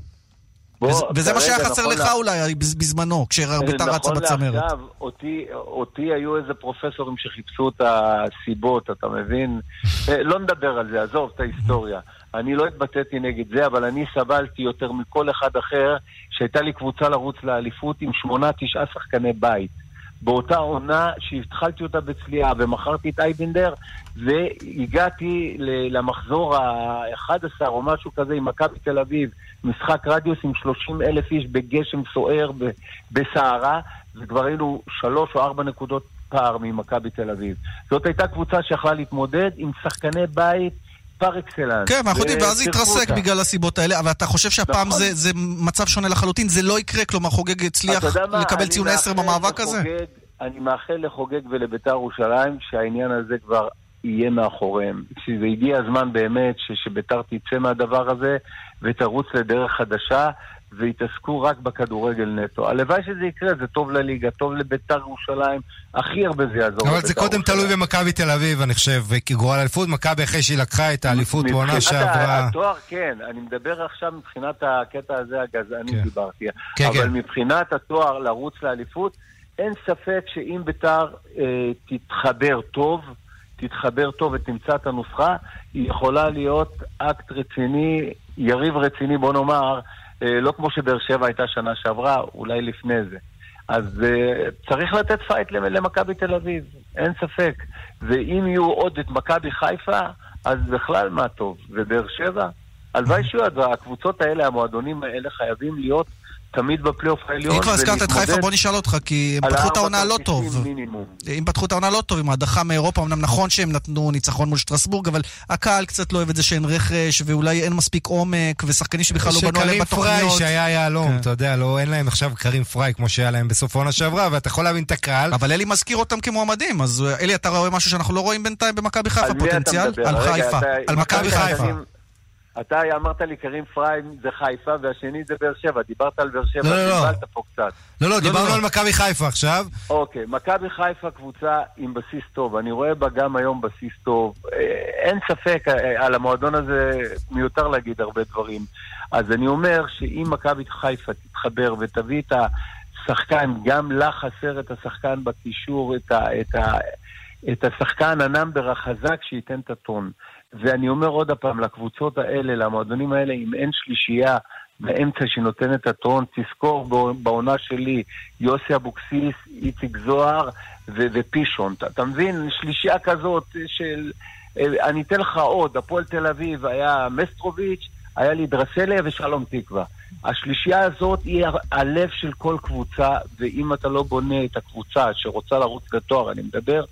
Speaker 2: בוא, וזה, וזה מה שהיה חסר נכון לך לה... אולי בזמנו, כשביתר רצה
Speaker 8: נכון
Speaker 2: בצמרת.
Speaker 8: נכון לעכשיו, אותי, אותי היו איזה פרופסורים שחיפשו את הסיבות, אתה מבין? אה, לא נדבר על זה, עזוב את ההיסטוריה. אני לא התבטאתי נגד זה, אבל אני סבלתי יותר מכל אחד אחר שהייתה לי קבוצה לרוץ לאליפות עם שמונה, תשעה שחקני בית. באותה עונה שהתחלתי אותה בצליעה ומכרתי את אייבנדר והגעתי למחזור ה-11 או משהו כזה עם מכבי תל אביב, משחק רדיוס עם 30 אלף איש בגשם סוער בסערה וכבר היינו שלוש או ארבע נקודות פער ממכבי תל אביב. זאת הייתה קבוצה שיכלה להתמודד עם שחקני בית פר אקסלנס.
Speaker 2: כן, ואנחנו יודעים, ואז התרסק בגלל הסיבות האלה, אבל אתה חושב שהפעם נכון. זה, זה מצב שונה לחלוטין, זה לא יקרה, כלומר חוגג הצליח לקבל ציון 10 במאבק הזה?
Speaker 8: אני מאחל לחוגג ולביתר ירושלים שהעניין הזה כבר יהיה מאחוריהם. שזה הגיע הזמן באמת שביתר תצא מהדבר הזה ותרוץ לדרך חדשה, ויתעסקו רק בכדורגל נטו. הלוואי שזה יקרה, זה טוב לליגה, טוב לביתר ירושלים, הכי הרבה זה יעזור.
Speaker 3: אבל זה קודם תלוי במכבי תל אביב, אני חושב, כגורל אליפות, מכבי אחרי שהיא לקחה את האליפות בעונה שעברה.
Speaker 8: התואר, כן, אני מדבר עכשיו מבחינת הקטע הזה הגזעני כן. דיברתי. כן, אבל כן. מבחינת התואר לרוץ לאליפות, אין ספק שאם ביתר אה, תתחבר טוב, תתחבר טוב ותמצא את הנוסחה, היא יכולה להיות אקט רציני, יריב רציני, בוא נאמר, לא כמו שבאר שבע הייתה שנה שעברה, אולי לפני זה. אז אה, צריך לתת fight למכבי תל אביב, אין ספק. ואם יהיו עוד את מכבי חיפה, אז בכלל מה טוב. ובאר שבע, הלוואי שיהיו, הקבוצות האלה, המועדונים האלה חייבים להיות תמיד בפלייאוף העליון.
Speaker 2: אם כבר הזכרת את חיפה, בוא נשאל אותך, כי הם פתחו את העונה לא טוב. אם פתחו את העונה לא טוב, עם ההדחה מאירופה, אמנם נכון שהם נתנו ניצחון מול שטרסבורג, אבל הקהל קצת לא אוהב את זה שאין רכש, ואולי אין מספיק עומק, ושחקנים שבכלל לא בנו עליהם בתוכניות.
Speaker 3: שקרים פריי שהיה יהלום, כן. אתה יודע, לא, אין להם עכשיו קרים פריי כמו שהיה להם בסוף העונה שעברה, ואתה יכול להבין את הקהל.
Speaker 2: אבל אלי מזכיר אותם כמועמדים, אז אלי, אתה רואה משהו שאנחנו לא רואים בינתיים במכבי חיפה, פוטנציאל? על חיפה. על מכבי חיפה.
Speaker 8: אתה אמרת לי קרים פריים זה חיפה, והשני זה באר שבע. דיברת על באר שבע, לא, לא, לא. פה קצת.
Speaker 3: לא, לא, דיברנו לא, על מכבי חיפה עכשיו.
Speaker 8: אוקיי, מכבי חיפה קבוצה עם בסיס טוב. אני רואה בה גם היום בסיס טוב. אה, אין ספק, אה, על המועדון הזה מיותר להגיד הרבה דברים. אז אני אומר שאם מכבי חיפה תתחבר ותביא את השחקן, גם לה חסר את השחקן בקישור, את, ה, את, ה, את השחקן ה number החזק שייתן את הטון. ואני אומר עוד פעם, לקבוצות האלה, למועדונים האלה, אם אין שלישייה באמצע שנותנת את הטון, תזכור בעונה שלי, יוסי אבוקסיס, איציק זוהר ו- ופישון. אתה, אתה מבין? שלישייה כזאת של... אה, אני אתן לך עוד, הפועל תל אביב היה מסטרוביץ', היה לי דרסליה ושלום תקווה. השלישייה הזאת היא הלב של כל קבוצה, ואם אתה לא בונה את הקבוצה שרוצה לרוץ לתואר, אני מדבר,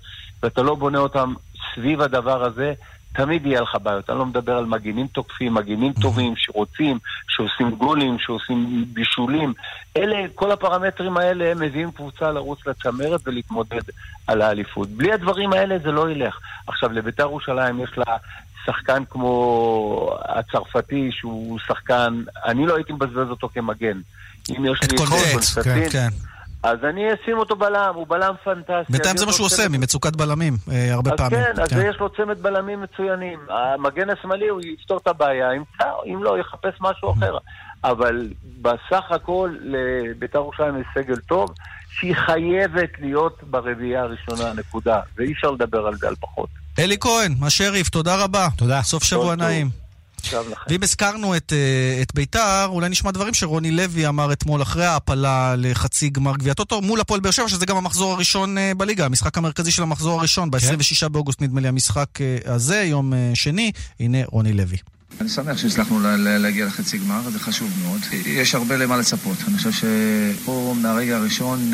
Speaker 8: ואתה לא בונה אותם סביב הדבר הזה, תמיד יהיה לך בעיות. אני לא מדבר על מגינים תוקפים, מגינים טובים, שרוצים, שעושים גולים, שעושים בישולים. אלה, כל הפרמטרים האלה הם מביאים קבוצה לרוץ לצמרת ולהתמודד על האליפות. בלי הדברים האלה זה לא ילך. עכשיו, לביתר ירושלים יש לה שחקן כמו הצרפתי, שהוא שחקן, אני לא הייתי מבזבז אותו כמגן. אם יש לי את
Speaker 2: קונדץ, כן, כן.
Speaker 8: אז אני אשים אותו בלם, הוא בלם פנטסטי.
Speaker 2: בינתיים זה מה שהוא עושה, ממצוקת בלמים, אה, הרבה
Speaker 8: אז
Speaker 2: פעמים.
Speaker 8: כן, אז יש לו צמד בלמים מצוינים. המגן השמאלי, הוא יפתור את הבעיה, ימצא, אם לא, יחפש משהו אחר. אבל בסך הכל, לבית"ר ירושלים יש סגל טוב, שהיא חייבת להיות ברביעייה הראשונה, נקודה. ואי אפשר לדבר על זה על פחות.
Speaker 2: אלי כהן, השריף, תודה רבה.
Speaker 3: תודה.
Speaker 2: סוף שבוע נעים. ואם הזכרנו את, אה, את ביתר, אולי נשמע דברים שרוני לוי אמר אתמול אחרי ההעפלה לחצי גמר גביע טוטו מול הפועל באר שבע, שזה גם המחזור הראשון אה, בליגה, המשחק המרכזי של המחזור הראשון, כן. ב-26 באוגוסט נדמה לי המשחק אה, הזה, יום שני, הנה רוני לוי.
Speaker 9: אני שמח שהצלחנו להגיע לחצי גמר, זה חשוב מאוד. יש הרבה למה לצפות. אני חושב שפה מהרגע הראשון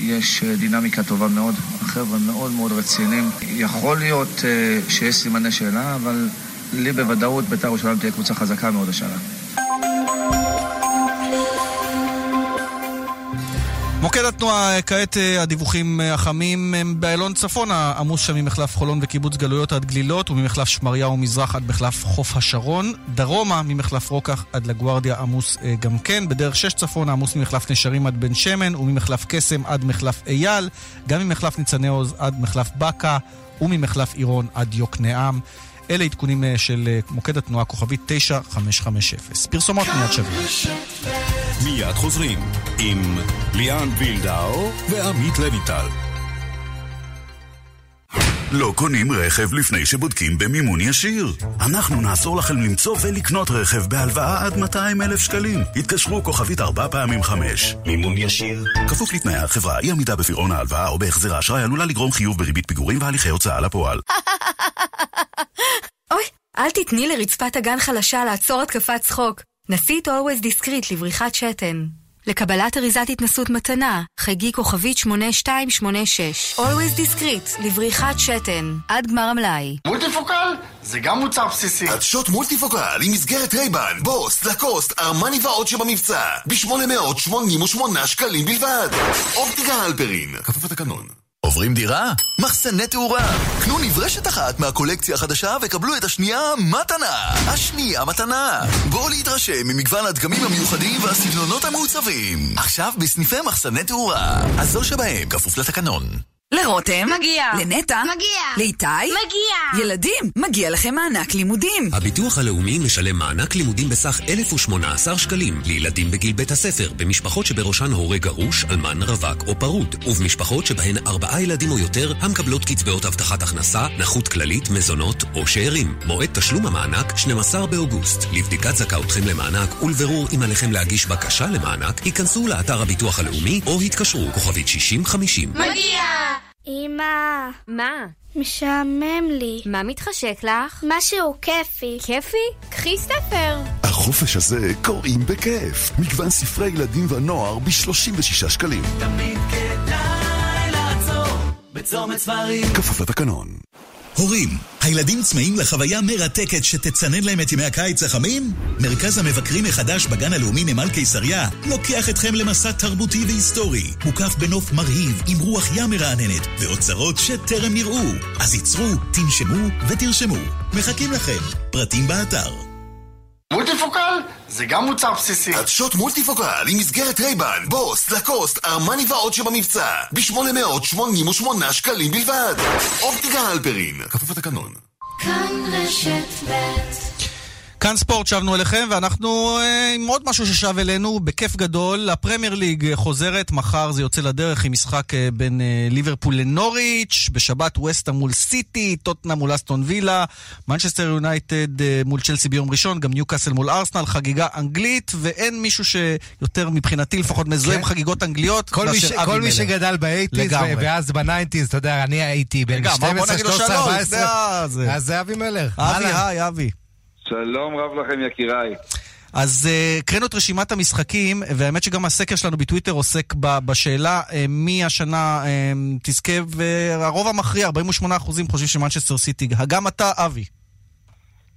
Speaker 9: יש דינמיקה טובה מאוד. החבר'ה מאוד מאוד רציניים. יכול להיות שיש סימני שאלה, אבל לי בוודאות בית"ר ירושלים תהיה קבוצה חזקה מאוד השנה.
Speaker 2: מוקד התנועה, כעת אה, הדיווחים אה, החמים הם באיילון צפון, עמוס שם ממחלף חולון וקיבוץ גלויות עד גלילות, וממחלף שמריהו מזרח עד מחלף חוף השרון. דרומה, ממחלף רוקח עד לגוארדיה עמוס אה, גם כן. בדרך שש צפון עמוס ממחלף נשרים עד בן שמן, וממחלף קסם עד מחלף אייל. גם ממחלף ניצני עוז עד מחלף בקה, וממחלף עירון עד יוקנעם. אלה עדכונים אה, של אה, מוקד התנועה כוכבית 9550. פרסומות מיד שווה.
Speaker 10: מיד חוזרים עם ליאן וילדאו ועמית לויטל. לא קונים רכב לפני שבודקים במימון ישיר. אנחנו נעזור לכם למצוא ולקנות רכב בהלוואה עד 200 אלף שקלים. התקשרו כוכבית 4 פעמים 5. מימון ישיר. כפוף לתנאי החברה, אי עמידה בפירעון ההלוואה או בהחזר האשראי עלולה לגרום חיוב בריבית פיגורים והליכי הוצאה לפועל.
Speaker 11: אוי, אל תתני לרצפת הגן חלשה לעצור התקפת צחוק. נסי את Always Discreet לבריחת שתן. לקבלת אריזת התנסות מתנה, חגי כוכבית 8286. Always Discreet, לבריחת שתן, עד גמר המלאי.
Speaker 12: מולטיפוקל? זה גם מוצר בסיסי.
Speaker 10: עדשות מולטיפוקל עם מסגרת רייבן, בוס, לקוסט, ארמני ועוד שבמבצע. ב-888 שקלים בלבד. אופטיקה הלפרין, כפוף לתקנון. עוברים דירה? מחסני תאורה. קנו נברשת אחת מהקולקציה החדשה וקבלו את השנייה מתנה. השנייה מתנה. בואו להתרשם ממגוון הדגמים המיוחדים והסגנונות המעוצבים. עכשיו בסניפי מחסני תאורה. הזול שבהם כפוף לתקנון.
Speaker 13: לרותם,
Speaker 14: מגיע.
Speaker 13: לנטע,
Speaker 14: מגיע.
Speaker 13: לאיתי,
Speaker 14: מגיע.
Speaker 13: ילדים, מגיע לכם מענק לימודים.
Speaker 15: הביטוח הלאומי משלם מענק לימודים בסך 1,018 שקלים לילדים בגיל בית הספר, במשפחות שבראשן הורה גרוש, אלמן, רווק או פרוד, ובמשפחות שבהן ארבעה ילדים או יותר המקבלות קצבאות הבטחת הכנסה, נכות כללית, מזונות או שאירים. מועד תשלום המענק 12 באוגוסט. לבדיקת זכאותכם למענק ולבירור אם עליכם להגיש בקשה למענק, היכנסו לאתר הביטוח הלאומי או התקשרו כוכבית 6050.
Speaker 14: מגיע!
Speaker 16: אמא.
Speaker 17: מה?
Speaker 16: משעמם לי.
Speaker 17: מה מתחשק לך?
Speaker 16: משהו כיפי.
Speaker 17: כיפי? קחי ספר.
Speaker 10: החופש הזה קוראים בכיף. מגוון ספרי ילדים ונוער ב-36 שקלים.
Speaker 18: תמיד כדאי לעצור בצומת ספרים.
Speaker 10: כפוף לתקנון.
Speaker 19: הורים, הילדים צמאים לחוויה מרתקת שתצנן להם את ימי הקיץ החמים? מרכז המבקרים החדש בגן הלאומי נמל קיסריה לוקח אתכם למסע תרבותי והיסטורי, מוקף בנוף מרהיב עם רוח ים מרעננת ואוצרות שטרם נראו. אז ייצרו, תנשמו ותרשמו. מחכים לכם. פרטים באתר.
Speaker 12: מולטיפוקל? זה גם מוצר בסיסי.
Speaker 10: עדשות מולטיפוקל עם מסגרת רייבן, בוס, לקוסט, ארמני ועוד שבמבצע. ב-888 שקלים בלבד. אופטיקה הלפרין, כפוף לתקנון.
Speaker 16: כאן רשת ב'
Speaker 2: כאן ספורט, שבנו אליכם, ואנחנו אה, עם עוד משהו ששב אלינו, בכיף גדול. הפרמייר ליג חוזרת, מחר זה יוצא לדרך עם משחק אה, בין אה, ליברפול לנוריץ', בשבת ווסטהאם מול סיטי, טוטנהאם מול אסטון וילה, מנצ'סטר יונייטד מול צ'לסי ביום ראשון, גם ניוקאסל מול ארסנל, חגיגה אנגלית, ואין מישהו שיותר מבחינתי לפחות מזוהה עם כן. חגיגות אנגליות
Speaker 3: כל מי, ש... כל מי שגדל ב eighties ואז ב nineties, אתה יודע, אני הייתי בן 12, 13, 14, אז זה אבי מלר.
Speaker 2: אבי, היי, אבי.
Speaker 20: שלום רב לכם יקיריי.
Speaker 2: אז הקראנו את רשימת המשחקים, והאמת שגם הסקר שלנו בטוויטר עוסק בשאלה uh, מי השנה uh, תזכה, והרוב המכריע, 48% חושבים שמנצ'סטר סיטי. גם אתה, אבי.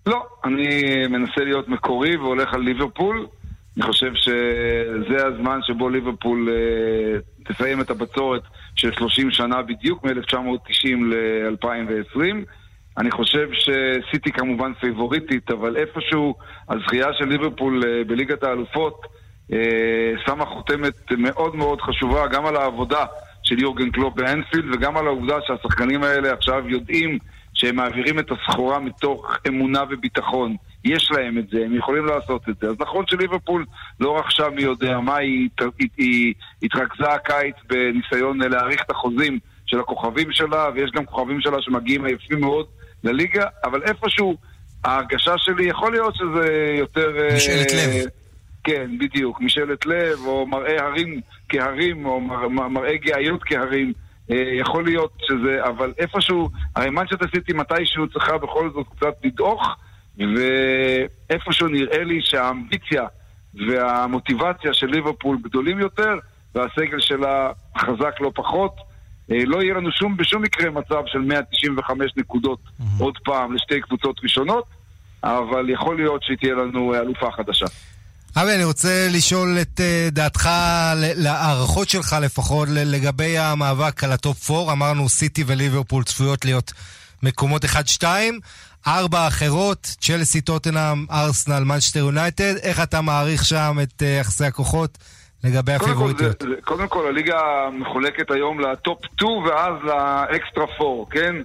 Speaker 20: לא, אני מנסה להיות מקורי והולך על ליברפול. אני חושב שזה הזמן שבו ליברפול תסיים את הבצורת של 30 שנה בדיוק, מ-1990 ל-2020. אני חושב שסיטי כמובן פייבוריטית, אבל איפשהו הזכייה של ליברפול אה, בליגת האלופות שמה חותמת מאוד מאוד חשובה גם על העבודה של יורגן קלופ באנפילד וגם על העובדה שהשחקנים האלה עכשיו יודעים שהם מעבירים את הסחורה מתוך אמונה וביטחון. יש להם את זה, הם יכולים לעשות את זה. אז נכון שליברפול לא רכשה מי יודע מה, היא, היא, היא התרכזה הקיץ בניסיון להאריך את החוזים של הכוכבים שלה, ויש גם כוכבים שלה שמגיעים עייפים מאוד לליגה, אבל איפשהו ההרגשה שלי, יכול להיות שזה יותר...
Speaker 2: משאלת uh, לב.
Speaker 20: כן, בדיוק, משאלת לב, או מראה הרים כהרים, או מר, מראה גאיות כהרים. Uh, יכול להיות שזה, אבל איפשהו, הרי מנצ'סטר סיטי מתישהו צריכה בכל זאת קצת לדעוך, ואיפשהו נראה לי שהאמביציה והמוטיבציה של ליברפול גדולים יותר, והסגל שלה חזק לא פחות. אה, לא יהיה לנו שום, בשום מקרה מצב של 195 נקודות mm-hmm. עוד פעם לשתי קבוצות ראשונות, אבל יכול להיות שהיא תהיה לנו אלופה חדשה.
Speaker 3: אבי, אני רוצה לשאול את אה, דעתך, להערכות שלך לפחות, לגבי המאבק על הטופ 4. אמרנו סיטי וליברפול צפויות להיות מקומות 1-2. ארבע אחרות, צ'לסי, טוטנאם, ארסנל, מנצ'סטר יונייטד. איך אתה מעריך שם את יחסי הכוחות? לגבי הפייבוריטיות.
Speaker 20: קודם, קודם כל, הליגה מחולקת היום לטופ 2 ואז לאקסטרה 4, כן?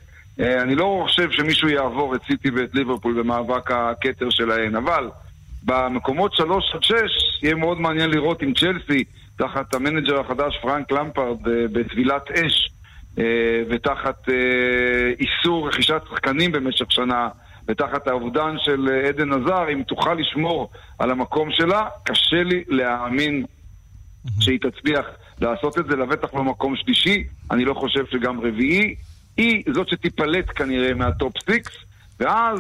Speaker 20: אה, אני לא חושב שמישהו יעבור את סיטי ואת ליברפול במאבק הכתר שלהן, אבל במקומות 3 עד 6 יהיה מאוד מעניין לראות אם צ'לסי, תחת המנג'ר החדש פרנק למפרד אה, בטבילת אש אה, ותחת איסור רכישת שחקנים במשך שנה ותחת האובדן של עדן הזאר, אם תוכל לשמור על המקום שלה, קשה לי להאמין שהיא תצליח לעשות את זה, לבטח במקום שלישי, אני לא חושב שגם רביעי. היא זאת שתיפלט כנראה מהטופ סיקס, ואז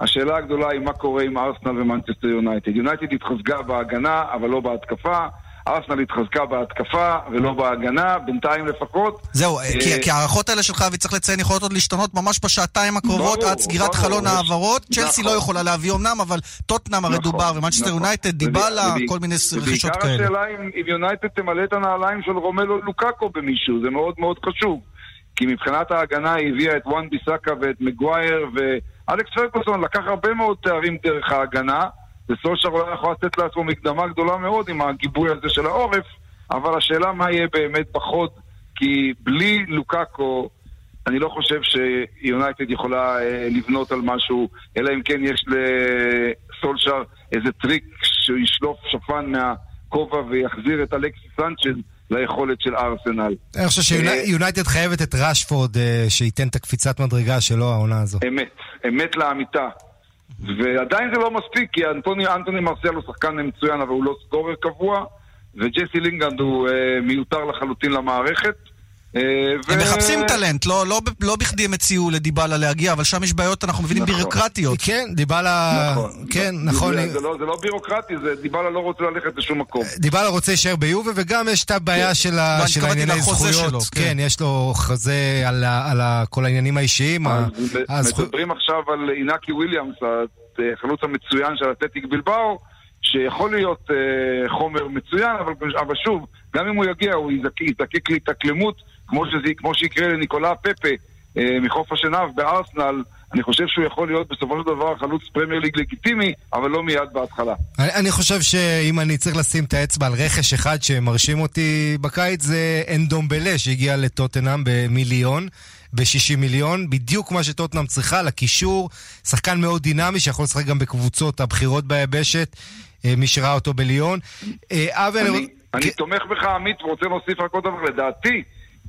Speaker 20: השאלה הגדולה היא מה קורה עם ארסנל ומנצ'סטר יונייטד. יונייטד התחזקה בהגנה, אבל לא בהתקפה. ארסנל התחזקה בהתקפה ולא בהגנה, בינתיים לפחות.
Speaker 2: זהו, אה, כי ההערכות האלה שלך, וצריך לציין, יכולות עוד להשתנות ממש בשעתיים הקרובות עד סגירת חלון ההעברות. צ'לסי לא נכון. יכולה להביא אמנם, אבל טוטנאם הרי נכון, דובר, ומנצ'סטר נכון. יונייטד, דיבאלה, כל מיני רכישות כאלה.
Speaker 20: ובעיקר השאלה אם יונייטד תמלא את הנעליים של רומלו לוקאקו במישהו, זה מאוד מאוד חשוב. כי מבחינת ההגנה היא הביאה את וואן ביסאקה ואת מגווייר, ואלכס פרגוסון לקח הרבה מאוד תארים דרך ההגנה. וסולשר אולי יכול לתת לעצמו מקדמה גדולה מאוד עם הגיבוי הזה של העורף, אבל השאלה מה יהיה באמת בחוד, כי בלי לוקאקו, אני לא חושב שיונייטד יכולה אה, לבנות על משהו, אלא אם כן יש לסולשר איזה טריק שהוא ישלוף שפן מהכובע ויחזיר את אלכסיס סנצ'ז. ליכולת של ארסנל.
Speaker 3: אני חושב שיונייטד אה, חייבת את ראשפורד אה, שייתן את הקפיצת מדרגה שלו העונה הזו.
Speaker 20: אמת, אמת לאמיתה. ועדיין זה לא מספיק, כי אנטוני, אנטוני מרסיאל הוא שחקן מצוין, אבל הוא לא סקורר קבוע, וג'סי לינגנד הוא אה, מיותר לחלוטין למערכת.
Speaker 2: אה, הם מחפשים טלנט, לא, לא, לא בכדי הם הציעו לדיבלה להגיע, אבל שם יש בעיות, אנחנו מבינים, נכון. בירוקרטיות.
Speaker 3: כן, דיבלה... נכון. כן, נכון.
Speaker 20: זה, לא, זה לא בירוקרטי, זה דיבלה לא רוצה ללכת לשום מקום.
Speaker 3: דיבלה רוצה להישאר ביובה, וגם יש את הבעיה כן. של, ה, של הענייני זכויות. שלו, כן. כן, יש לו חוזה על, על ה, כל העניינים האישיים.
Speaker 20: אז מדברים עכשיו על איניאקי וויליאמס, החלוץ המצוין של אתלטיק בילבאו. שיכול להיות אה, חומר מצוין, אבל, אבל שוב, גם אם הוא יגיע, הוא יזקק להתאקלמות כמו, שזה, כמו שיקרה לניקולה פפה אה, מחוף השנהב בארסנל, אני חושב שהוא יכול להיות בסופו של דבר חלוץ פרמייר ליג לגיטימי, אבל לא מיד בהתחלה.
Speaker 3: אני, אני חושב שאם אני צריך לשים את האצבע על רכש אחד שמרשים אותי בקיץ, זה אנדומבלה שהגיע לטוטנאם במיליון. ב-60 מיליון, בדיוק מה שטוטנאם צריכה, לקישור, שחקן מאוד דינמי שיכול לשחק גם בקבוצות הבכירות ביבשת, אה, מי שראה אותו בליון.
Speaker 20: אה, אני, אני, אני תומך בך עמית ורוצה להוסיף רק עוד דבר, לדעתי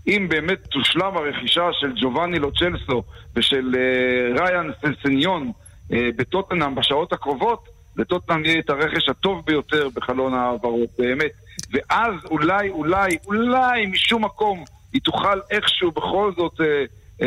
Speaker 20: אם באמת תושלם הרכישה של ג'ובאני לוצ'לסו ושל uh, ריאן סניון uh, בטוטנאם בשעות הקרובות, לטוטנאם יהיה את הרכש הטוב ביותר בחלון ההעברות, באמת. ואז אולי, אולי, אולי משום מקום היא תוכל איכשהו בכל זאת אה, אה,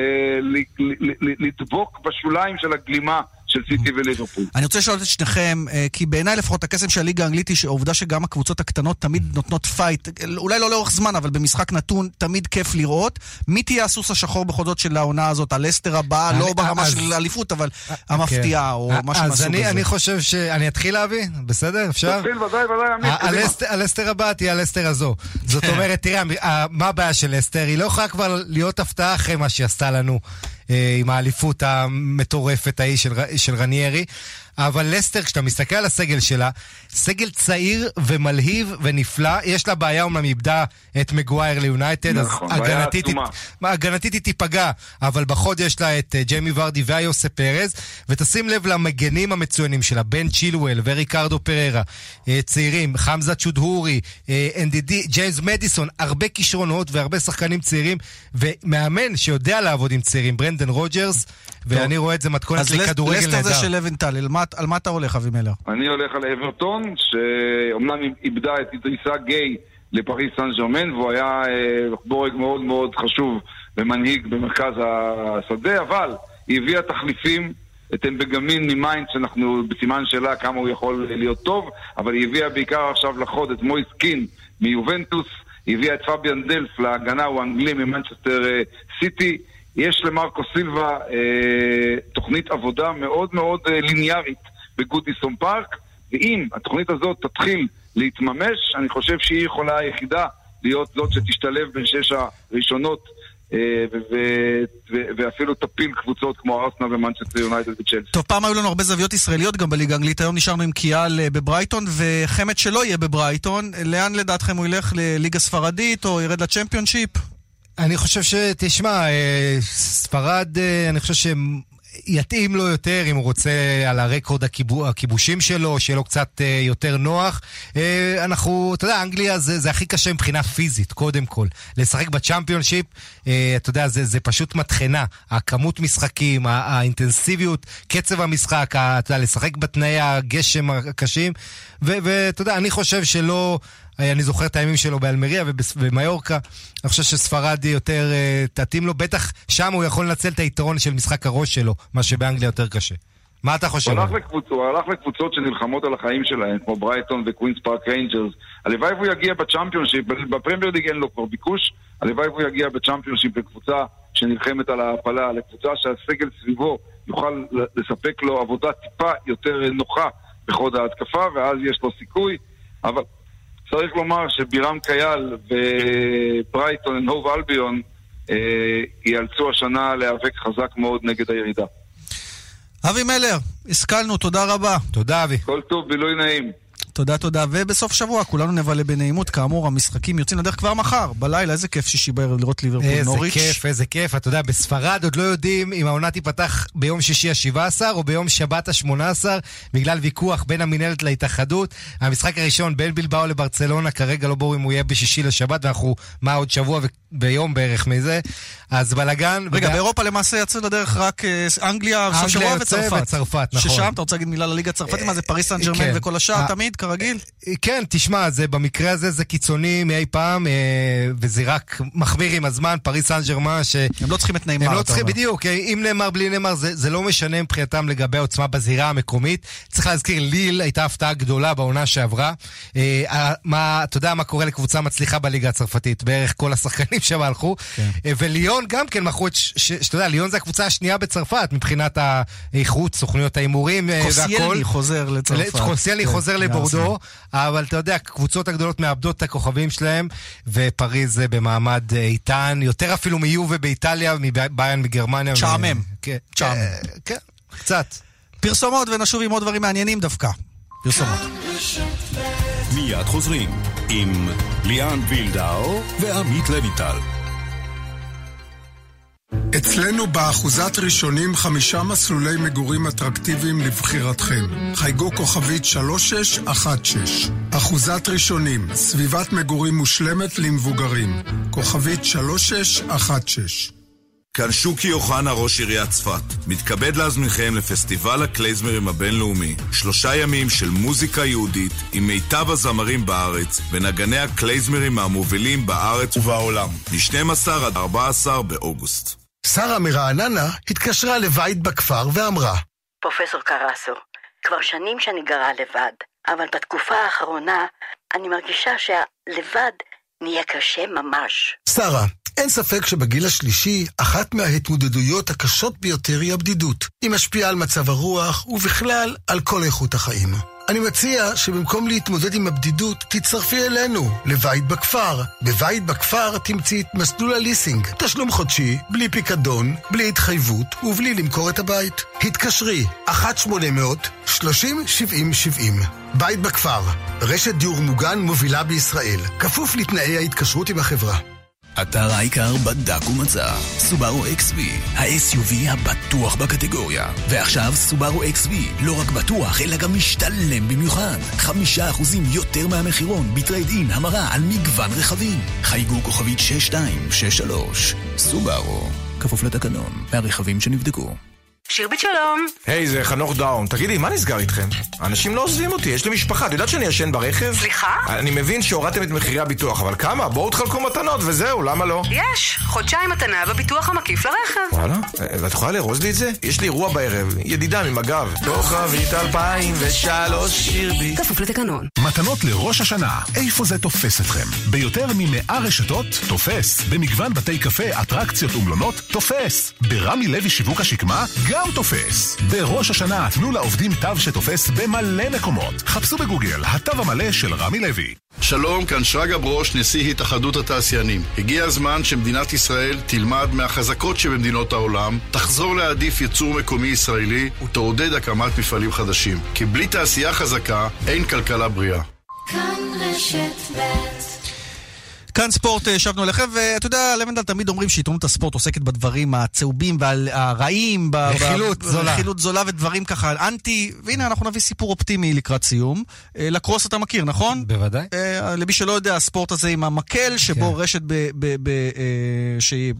Speaker 20: לדבוק בשוליים של הגלימה של סיטי וליברפול.
Speaker 2: אני רוצה לשאול את שניכם, אה, כי בעיניי לפחות הקסם של הליגה האנגלית היא העובדה שגם הקבוצות הקטנות תמיד נותנות פייט, אולי לא לאורך זמן, אבל במשחק נתון תמיד כיף לראות. מי תהיה הסוס השחור בכל זאת של העונה הזאת? הלסטר הבאה, לא ברמה של אליפות, אבל המפתיעה, או
Speaker 3: אה,
Speaker 2: משהו מהסוג הזה.
Speaker 3: אז אני חושב ש... אני אתחיל להביא? בסדר? אפשר?
Speaker 20: תתחיל, ודאי, ודאי,
Speaker 3: הלסטר הבאה תהיה הלסטר הזו. זאת אומרת, תראה, מה הבעיה של לסטר? היא לא יכולה כבר להיות הפתעה אחרי מה שהיא עשתה לנו. אה, עם האליפות המטורפת ההיא של, של רניירי. אבל לסטר, כשאתה מסתכל על הסגל שלה, סגל צעיר ומלהיב ונפלא. יש לה בעיה, אומנם איבדה את מגווייר ליונייטד,
Speaker 20: נכון,
Speaker 3: אז הגנתית. הגנתית היא תיפגע, אבל בחוד יש לה את אה, ג'יימי ורדי והיוסה פרז, ותשים לב למגנים המצוינים שלה, בן צ'ילואל וריקרדו פררה, אה, צעירים, חמזה צ'ודהורי, אה, אנדידי, ג'יימס מדיסון, הרבה כישרונות והרבה שחקנים צעירים, ומאמן שיודע לעבוד עם צעירים, ברנדן רודג'רס, ואני רואה את זה מתכונת
Speaker 2: אז לס-
Speaker 3: לכדורגל
Speaker 2: לסטר זה
Speaker 3: נהדר.
Speaker 2: של לבנטל, מה- על מה אתה הולך, אבי מלר?
Speaker 20: אני הולך על אברטון, שאומנם איבדה את אידריסה גיי לפריס סן ג'רמן, והוא היה אה, בורג מאוד מאוד חשוב ומנהיג במרכז השדה, אבל היא הביאה תחליפים, את גבאמין ממיינץ, שאנחנו בסימן שאלה כמה הוא יכול להיות טוב, אבל היא הביאה בעיקר עכשיו לחוד את מויס קין מיובנטוס, היא הביאה את פביאן דלף להגנה, הוא אנגלי ממנצ'סטר אה, סיטי. יש למרקו סילבה אה, תוכנית עבודה מאוד מאוד אה, ליניארית בגודיסון פארק, ואם התוכנית הזאת תתחיל להתממש, אני חושב שהיא יכולה היחידה להיות זאת שתשתלב בין שש הראשונות אה, ואפילו תפיל קבוצות כמו ארסנל ומנצ'סטר יונייטד וצ'לסי.
Speaker 2: טוב, פעם היו לנו הרבה זוויות ישראליות גם בליגה האנגלית, היום נשארנו עם כיאל אה, בברייטון, וחמד שלא יהיה בברייטון, לאן לדעתכם הוא ילך? לליגה ספרדית או ירד לצ'מפיונשיפ?
Speaker 3: אני חושב שתשמע, אה, ספרד, אה, אני חושב שהם... יתאים לו יותר אם הוא רוצה על הרקורד הכיבו, הכיבושים שלו, שיהיה לו קצת אה, יותר נוח. אנחנו, אתה יודע, אנגליה זה, זה הכי קשה מבחינה פיזית, קודם כל. לשחק בצ'אמפיונשיפ, אה, אתה יודע, זה, זה פשוט מטחנה. הכמות משחקים, הא- האינטנסיביות, קצב המשחק, אתה יודע, לשחק בתנאי הגשם הקשים. ואתה יודע, אני חושב שלא... אה, אני זוכר את הימים שלו באלמריה ובמיורקה. אני חושב שספרד יותר אה, תתאים לו, בטח שם הוא יכול לנצל את היתרון של משחק הראש שלו, מה שבאנגליה יותר קשה. מה אתה חושב?
Speaker 20: הוא הלך, לקבוצ... הוא הלך לקבוצות שנלחמות על החיים שלהם, כמו ברייטון וקווינס פארק ריינג'רס. הלוואי והוא יגיע בצ'אמפיונשיפ, בפרמייר ליג אין לו כבר ביקוש, הלוואי והוא יגיע בצ'אמפיונשיפ לקבוצה שנלחמת על ההעפלה, לקבוצה שהסגל סביבו יוכל לספק לו עבודה טיפה יותר נוחה בחוד ההתקפה, ואז יש לו סיכוי. אבל צריך לומר שבירם כיאל וברייטון והוב אלביון אה, ייאלצו השנה להיאבק חזק מאוד נגד הירידה.
Speaker 2: אבי מלר, השכלנו, תודה רבה.
Speaker 3: תודה, אבי.
Speaker 20: כל טוב, בילוי נעים.
Speaker 2: תודה, תודה. ובסוף שבוע כולנו נבלה בנעימות. כאמור, המשחקים יוצאים לדרך כבר מחר, בלילה. איזה כיף שישי בערב לראות ליברפול
Speaker 3: איזה
Speaker 2: נוריץ'.
Speaker 3: כיף, איזה כיף. אתה יודע, בספרד עוד לא יודעים אם העונה תיפתח ביום שישי ה-17 או ביום שבת ה-18, בגלל ויכוח בין המינהלת להתאחדות. המשחק הראשון בין בלבאו לברצלונה, כרגע לא ברור אם הוא יהיה בשישי לשבת, ואנחנו, מה, עוד שבוע ביום בערך מזה. אז בלאגן.
Speaker 2: רגע,
Speaker 3: ובא-
Speaker 2: באירופה למעשה יצאו לדרך רק אה, אנגליה,
Speaker 3: אנגליה
Speaker 2: שבוע וצרפת.
Speaker 3: וצרפת, נכון.
Speaker 2: ששם, אתה רוצה להגיד מילה לליגה הצרפתית? מה זה פריס סן ג'רמן
Speaker 3: כן.
Speaker 2: וכל השאר
Speaker 3: אה,
Speaker 2: תמיד, כרגיל?
Speaker 3: כן, תשמע, זה במקרה הזה זה קיצוני מאי פעם, אה, וזה רק מחמיר עם הזמן, פריס סן ג'רמן, ש...
Speaker 2: הם לא צריכים את נאמר,
Speaker 3: הם לא צריכים. בדיוק, אה, אם נאמר בלי נאמר, זה, זה לא משנה מבחינתם לגבי העוצמה בזירה המקומית. צריך להזכיר, ליל הייתה הפתעה גדולה בעונה שעברה. אה, מה, אתה יודע מה קורה לקבוצה מצליחה בליגה הצרפתית, בערך כל השחקנים שם הלכו.
Speaker 2: כן.
Speaker 3: אה, וליון גם כן מכרו את, שאתה יודע, ליון זה הקבוצה השנייה בצרפת מבחינת האיכות, סוכנויות ההימורים אה, והכל.
Speaker 2: קוסייני חוזר לצרפת.
Speaker 3: קוסייני חוזר לבורדו,
Speaker 2: לארסנל.
Speaker 3: אבל אתה יודע, הקבוצות הגדולות מאבדות את הכוכבים שלהם, ופריז זה במעמד אה, איתן, יותר אפילו מיובה באיטליה, מביירן בגרמניה.
Speaker 2: משעמם.
Speaker 3: כן. אה, כן, קצת.
Speaker 2: פרסומות ונשוב עם עוד דברים מעניינים דווקא. פרסומות.
Speaker 21: מיד חוזרים עם ליאן וילדאו ועמית לויטל.
Speaker 22: אצלנו באחוזת ראשונים חמישה מסלולי מגורים אטרקטיביים לבחירתכם. חייגו כוכבית 3616. אחוזת ראשונים, סביבת מגורים מושלמת למבוגרים. כוכבית 3616.
Speaker 23: כאן שוקי אוחנה, ראש עיריית צפת. מתכבד להזמינכם לפסטיבל הקלייזמרים הבינלאומי. שלושה ימים של מוזיקה יהודית עם מיטב הזמרים בארץ ונגני הקלייזמרים מהמובילים בארץ ובעולם. מ-12 עד 14 באוגוסט.
Speaker 10: שרה מרעננה התקשרה לבית בכפר ואמרה
Speaker 24: פרופסור קרסו, כבר שנים שאני גרה לבד, אבל בתקופה האחרונה אני מרגישה שהלבד נהיה קשה ממש.
Speaker 10: שרה, אין ספק שבגיל השלישי, אחת מההתמודדויות הקשות ביותר היא הבדידות. היא משפיעה על מצב הרוח ובכלל על כל איכות החיים. אני מציע שבמקום להתמודד עם הבדידות, תצטרפי אלינו, לבית בכפר. בבית בכפר תמצאי את מסלול הליסינג. תשלום חודשי, בלי פיקדון, בלי התחייבות ובלי למכור את הבית. התקשרי, 1-800-30-70-70. בית בכפר, רשת דיור מוגן מובילה בישראל, כפוף לתנאי ההתקשרות עם החברה.
Speaker 19: אתר העיקר בדק ומצא, סובארו XV, ה-SUV הבטוח בקטגוריה. ועכשיו סובארו XV, לא רק בטוח, אלא גם משתלם במיוחד. חמישה אחוזים יותר מהמחירון, בטרייד אין, המרה על מגוון רכבים. חייגו כוכבית 6263, סובארו, כפוף לתקנון, מהרכבים שנבדקו.
Speaker 25: שירבית שלום.
Speaker 26: היי, hey, זה חנוך דאון. תגידי, מה נסגר איתכם? אנשים לא עוזבים אותי, יש לי משפחה. את יודעת שאני ישן ברכב?
Speaker 25: סליחה?
Speaker 26: אני מבין שהורדתם את מחירי הביטוח, אבל כמה? בואו תחלקו מתנות וזהו, למה לא?
Speaker 25: יש, חודשיים מתנה בביטוח המקיף לרכב.
Speaker 26: וואלה? ואת יכולה לארוז לי את זה? יש לי אירוע בערב, ידידה ממג"ב. כוכבית 2003 שירבית.
Speaker 25: כפוף לתקנון.
Speaker 27: מתנות לראש השנה, איפה זה תופס אתכם? ביותר מ-100 רשתות, תופס. במגוון בתי קפה, אטרקציות ומלונות, תופס. ברמי לוי שיווק השקמה, גם תופס. בראש השנה תנו לעובדים תו שתופס במלא מקומות. חפשו בגוגל, התו המלא של רמי לוי.
Speaker 28: שלום, כאן שרגא ברוש, נשיא התאחדות התעשיינים. הגיע הזמן שמדינת ישראל תלמד מהחזקות שבמדינות העולם, תחזור להעדיף ייצור מקומי ישראלי ותעודד הקמת מפעלים חדשים. כי בלי תעשייה חזקה, אין כלכלה בריאה.
Speaker 16: כאן רשת ב'
Speaker 2: כאן ספורט, אה, שבנו אליכם, ואתה יודע, לבנדל תמיד אומרים שעיתונות הספורט עוסקת בדברים הצהובים והרעים.
Speaker 3: רכילות זולה.
Speaker 2: רכילות זולה ודברים ככה אנטי, והנה אנחנו נביא סיפור אופטימי לקראת סיום. אה, לקרוס אתה מכיר, נכון?
Speaker 3: בוודאי.
Speaker 2: אה, למי שלא יודע, הספורט הזה עם המקל, שבו כן. רשת ב... ב, ב שהיא...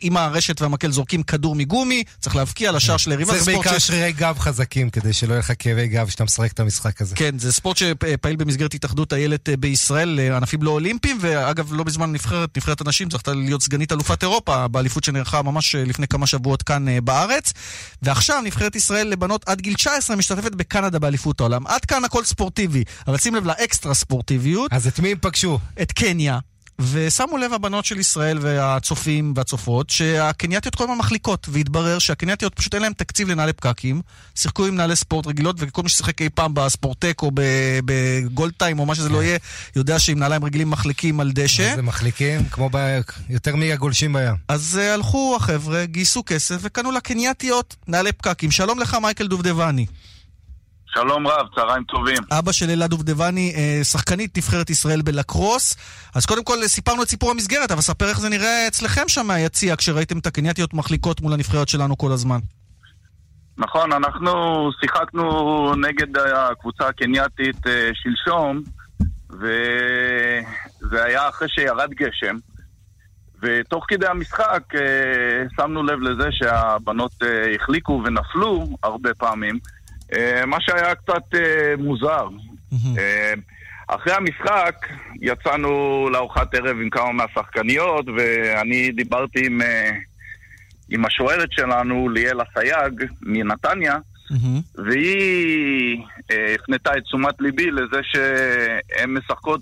Speaker 2: עם הרשת והמקל זורקים כדור מגומי, צריך להבקיע לשער של יריבה.
Speaker 3: צריך בעיקר שרירי גב חזקים, כדי שלא יהיה לך כאבי גב כשאתה משחק את המשחק הזה.
Speaker 2: כן, זה ספורט שפעיל במסגרת התאחדות איילת אה, בישראל, אה, ענפים לא אולימפיים, ואגב, לא בזמן נבחרת, נבחרת הנשים, זכתה להיות סגנית אלופת אירופה, באליפות שנערכה ממש אה, לפני כמה שבועות כאן בארץ. ועכשיו נבחרת ישראל לבנות עד גיל 19 משתתפת בקנדה באליפות העולם. עד כאן הכל ספורטיבי, אבל שים לב לאקסטרה ספורטיביות.
Speaker 3: אז את מי הם פגשו?
Speaker 2: את קניה. ושמו לב הבנות של ישראל והצופים והצופות שהקנייתיות כל הזמן מחליקות, והתברר שהקנייתיות פשוט אין להם תקציב לנהלי פקקים, שיחקו עם נהלי ספורט רגילות, וכל מי ששיחק אי פעם בספורטק או בגולד טיים או מה שזה לא כן. יהיה, יודע שעם נעליים רגילים מחליקים על דשא.
Speaker 3: זה מחליקים, כמו ב... יותר מהגולשים בים.
Speaker 2: אז uh, הלכו החבר'ה, גייסו כסף וקנו לקנייתיות נעלי פקקים. שלום לך מייקל דובדבני.
Speaker 29: שלום רב, צהריים טובים.
Speaker 2: אבא של אלעד דובדבני, אה, שחקנית נבחרת ישראל בלקרוס. אז קודם כל סיפרנו את סיפור המסגרת, אבל ספר איך זה נראה אצלכם שם מהיציע, כשראיתם את הקנייתיות מחליקות מול הנבחרת שלנו כל הזמן.
Speaker 29: נכון, אנחנו שיחקנו נגד הקבוצה הקנייתית אה, שלשום, וזה היה אחרי שירד גשם. ותוך כדי המשחק אה, שמנו לב לזה שהבנות החליקו ונפלו הרבה פעמים. אה, מה שהיה קצת אה, מוזר. אה, אחרי המשחק יצאנו לארוחת ערב עם כמה מהשחקניות, ואני דיברתי עם, עם השוערת שלנו, ליאל אסייג, מנתניה, והיא הפנתה את תשומת ליבי לזה שהן משחקות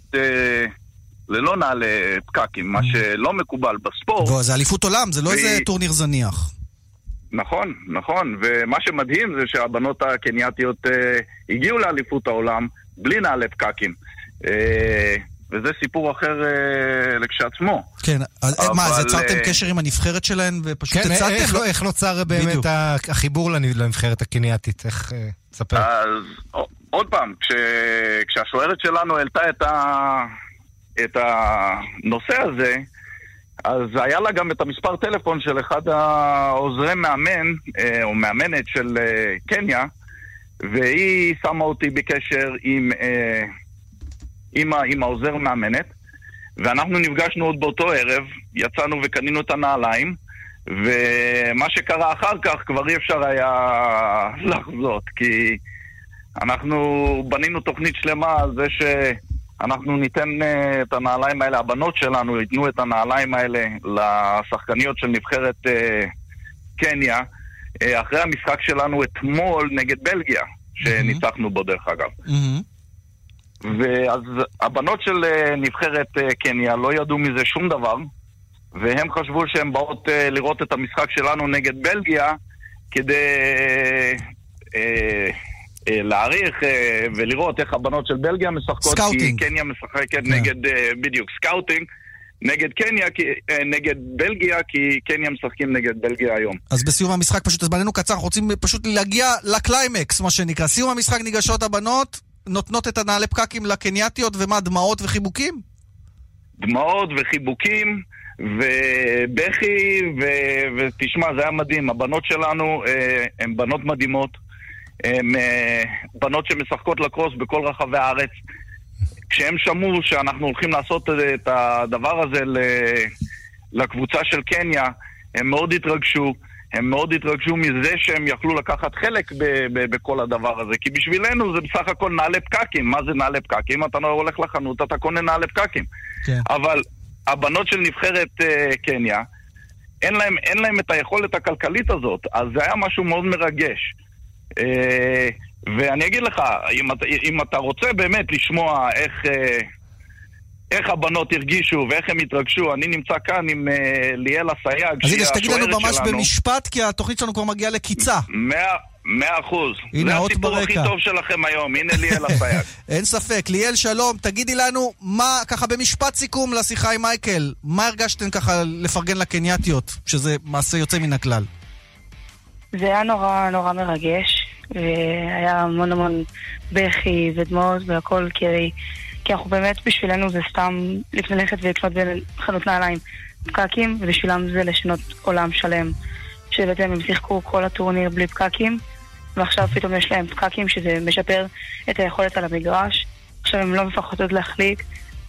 Speaker 29: ללא נעלי פקקים, מה שלא מקובל בספורט.
Speaker 2: זה אליפות עולם, זה לא איזה טורניר זניח.
Speaker 29: נכון, נכון, ומה שמדהים זה שהבנות הקנייתיות אה, הגיעו לאליפות העולם בלי נעלי פקקים. אה, וזה סיפור אחר אה, לכשעצמו.
Speaker 2: כן, אבל... מה, אז יצרתם אה... קשר עם הנבחרת שלהן ופשוט
Speaker 3: כן,
Speaker 2: הצעתם?
Speaker 3: איך, לא, איך נוצר באמת בדיוק. החיבור לנבחרת הקנייתית? איך... אה, ספר.
Speaker 29: אז עוד פעם, כש, כשהשוערת שלנו העלתה את, ה, את הנושא הזה, אז היה לה גם את המספר טלפון של אחד העוזרי מאמן, אה, או מאמנת של אה, קניה, והיא שמה אותי בקשר עם, אה, עם, עם העוזר מאמנת, ואנחנו נפגשנו עוד באותו ערב, יצאנו וקנינו את הנעליים, ומה שקרה אחר כך כבר אי אפשר היה לחזות, כי אנחנו בנינו תוכנית שלמה על זה ש... אנחנו ניתן uh, את הנעליים האלה, הבנות שלנו ייתנו את הנעליים האלה לשחקניות של נבחרת uh, קניה, uh, אחרי המשחק שלנו אתמול נגד בלגיה, שניצחנו. בו דרך אגב. Mm-hmm. ואז הבנות של אה, נבחרת אה, קניה לא ידעו מזה שום דבר, והם חשבו שהן באות אה, לראות את המשחק שלנו נגד בלגיה כדי... אה, אה, להעריך אה, ולראות איך הבנות של בלגיה משחקות.
Speaker 2: scouting.
Speaker 29: כי קניה משחקת
Speaker 2: כן.
Speaker 29: נגד, אה, בדיוק, scouting. נגד קניה, אה, נגד בלגיה, כי קניה משחקים נגד בלגיה היום.
Speaker 2: אז בסיום המשחק, פשוט זמננו קצר, אנחנו רוצים פשוט להגיע לקליימקס, מה שנקרא. סיום המשחק ניגשות הבנות, נותנות את הנעלי פקקים לקנייתיות, ומה, דמעות וחיבוקים?
Speaker 29: דמעות וחיבוקים ובכי, ו... ותשמע, זה היה מדהים. הבנות שלנו אה, הן בנות מדהימות. הן אה, בנות שמשחקות לקרוס בכל רחבי הארץ. כשהם שמעו שאנחנו הולכים לעשות את הדבר הזה לקבוצה של קניה, הם מאוד התרגשו. הם מאוד התרגשו מזה שהם יכלו לקחת חלק ב- ב- בכל הדבר הזה. כי בשבילנו זה בסך הכל נעלי פקקים. מה זה נעלי פקקים? אתה לא הולך לחנות, אתה קונה נעלי פקקים.
Speaker 2: כן.
Speaker 29: אבל הבנות של נבחרת uh, קניה, אין להם, אין להם את היכולת הכלכלית הזאת, אז זה היה משהו מאוד מרגש. Uh, ואני אגיד לך, אם, אתה- אם אתה רוצה באמת לשמוע איך, uh, איך הבנות הרגישו ואיך הם התרגשו, אני נמצא כאן עם uh, ליאל אסייג,
Speaker 2: אז
Speaker 29: שהיא
Speaker 2: הנה, שתגיד לנו
Speaker 29: השוערת
Speaker 2: ממש
Speaker 29: שלנו.
Speaker 2: במשפט, כי התוכנית שלנו כבר מגיעה לקיצה.
Speaker 29: מאה, מאה אחוז.
Speaker 2: הנה,
Speaker 29: זה
Speaker 2: האות
Speaker 29: הסיפור הכי
Speaker 2: ברקע.
Speaker 29: טוב שלכם היום, הנה ליאל אסייג.
Speaker 2: אין ספק. ליאל, שלום, תגידי לנו, מה, ככה במשפט סיכום לשיחה עם מייקל, מה הרגשתם ככה לפרגן לקנייתיות, שזה מעשה יוצא מן הכלל?
Speaker 30: זה היה נורא נורא מרגש, והיה המון המון בכי ודמעות והכל, כי, כי אנחנו באמת, בשבילנו זה סתם ללכת ולקנות בחנות נעליים פקקים, ובשבילם זה לשנות עולם שלם. שבעצם הם שיחקו כל הטורניר בלי פקקים, ועכשיו פתאום יש להם פקקים שזה משפר את היכולת על המגרש. עכשיו הם לא מפחדות להחליק,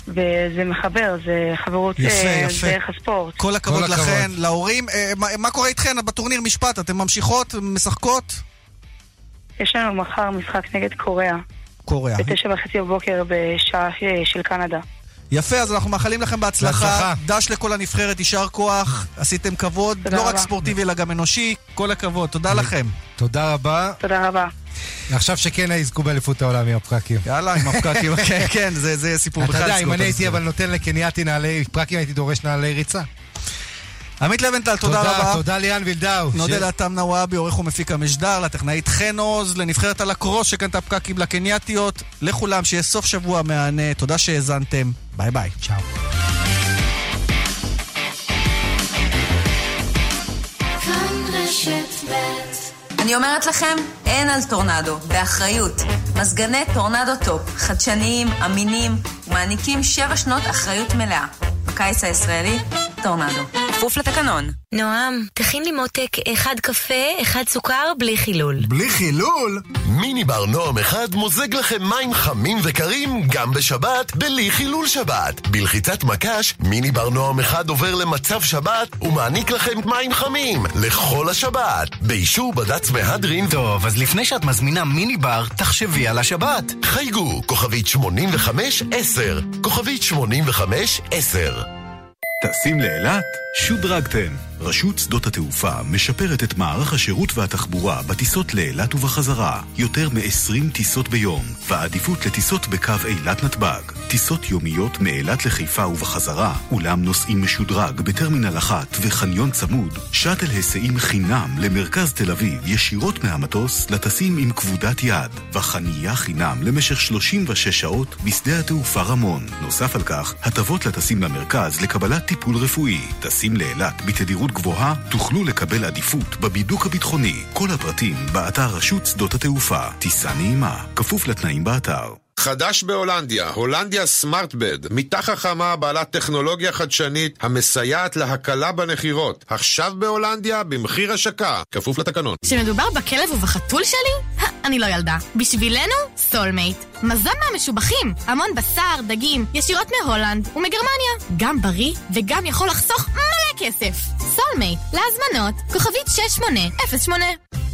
Speaker 30: וזה מחבר, זה חברות
Speaker 2: יפה,
Speaker 30: אה,
Speaker 2: יפה.
Speaker 30: דרך הספורט.
Speaker 2: כל הכבוד לכן, להורים. אה, מה- מה קורה איתכן בטורניר משפט? אתן ממשיכות, משחקות?
Speaker 30: יש לנו מחר משחק נגד קוריאה.
Speaker 2: קוריאה.
Speaker 30: בתשע וחצי בבוקר בשעה אה, של קנדה.
Speaker 2: יפה, אז אנחנו מאחלים לכם בהצלחה.
Speaker 3: בהצלחה.
Speaker 2: דש לכל הנבחרת, יישר כוח. עשיתם כבוד, לא רק
Speaker 30: רבה.
Speaker 2: ספורטיבי אלא גם אנושי. כל הכבוד, תודה לכם.
Speaker 3: תודה רבה.
Speaker 30: תודה רבה.
Speaker 3: עכשיו שכן יזכו באליפות העולם עם הפקקים.
Speaker 2: יאללה, עם הפקקים, כן, כן, זה זה סיפור
Speaker 3: אתה
Speaker 2: בכלל.
Speaker 3: יודע,
Speaker 2: לסגור
Speaker 3: אם אני הייתי. אבל נותן לקנייתי נעלי פקקים, הייתי דורש נעלי ריצה.
Speaker 2: עמית לבנטל, תודה רבה.
Speaker 3: תודה ליאן וילדאו.
Speaker 2: נודה
Speaker 3: ש-
Speaker 2: לאתם נוואבי, עורך ומפיק המשדר, לטכנאית חן עוז, לנבחרת הלקרוס שקנתה פקקים לקנייתיות. לכולם, שיהיה סוף שבוע מהנה. תודה שהאזנתם. ביי ביי.
Speaker 3: צ'או.
Speaker 16: רשת ב'
Speaker 14: אני אומרת לכם, אין על טורנדו, באחריות. מזגני טורנדו טופ, חדשניים, אמינים, ומעניקים שבע שנות אחריות מלאה. בקיץ הישראלי, טורנדו. כפוף לתקנון.
Speaker 11: נועם, תכין לי מותק אחד קפה, אחד סוכר, בלי חילול.
Speaker 31: בלי חילול? מיני בר נועם אחד מוזג לכם מים חמים וקרים גם בשבת, בלי חילול שבת. בלחיצת מקש, מיני בר נועם אחד עובר למצב שבת ומעניק לכם מים חמים לכל השבת. באישור בד"ץ מהדרין...
Speaker 32: טוב, אז לפני שאת מזמינה מיני בר, תחשבי על השבת.
Speaker 31: חייגו, כוכבית 85-10, כוכבית 85-10.
Speaker 21: טסים לאילת? שודרגתם. רשות שדות התעופה משפרת את מערך השירות והתחבורה בטיסות לאילת ובחזרה. יותר מ-20 טיסות ביום, והעדיפות לטיסות בקו אילת נתב"ג. טיסות יומיות מאילת לחיפה ובחזרה, אולם נוסעים משודרג בטרמינל אחת וחניון צמוד, שאטל היסעים חינם למרכז תל אביב ישירות מהמטוס לטסים עם כבודת יד, וחנייה חינם למשך 36 שעות בשדה התעופה רמון. נוסף על כך, הטבות לטסים למרכז לקבלת טיפול רפואי. טסים לאילת בתדירות גבוהה, תוכלו לקבל עדיפות בבידוק הביטחוני. כל הפרטים באתר רשות שדות התעופה. טיסה נעימה, כפוף לתנאים באתר.
Speaker 33: חדש בהולנדיה, הולנדיה סמארטבד, מיטה חכמה בעלת טכנולוגיה חדשנית המסייעת להקלה בנחירות. עכשיו בהולנדיה במחיר השקה, כפוף לתקנון.
Speaker 34: כשמדובר בכלב ובחתול שלי? אני לא ילדה. בשבילנו, סולמייט. מזון מהמשובחים. המון בשר, דגים, ישירות מהולנד ומגרמניה. גם בריא וגם יכול לחסוך מלא כסף. סולמייט, להזמנות, כוכבית 6808.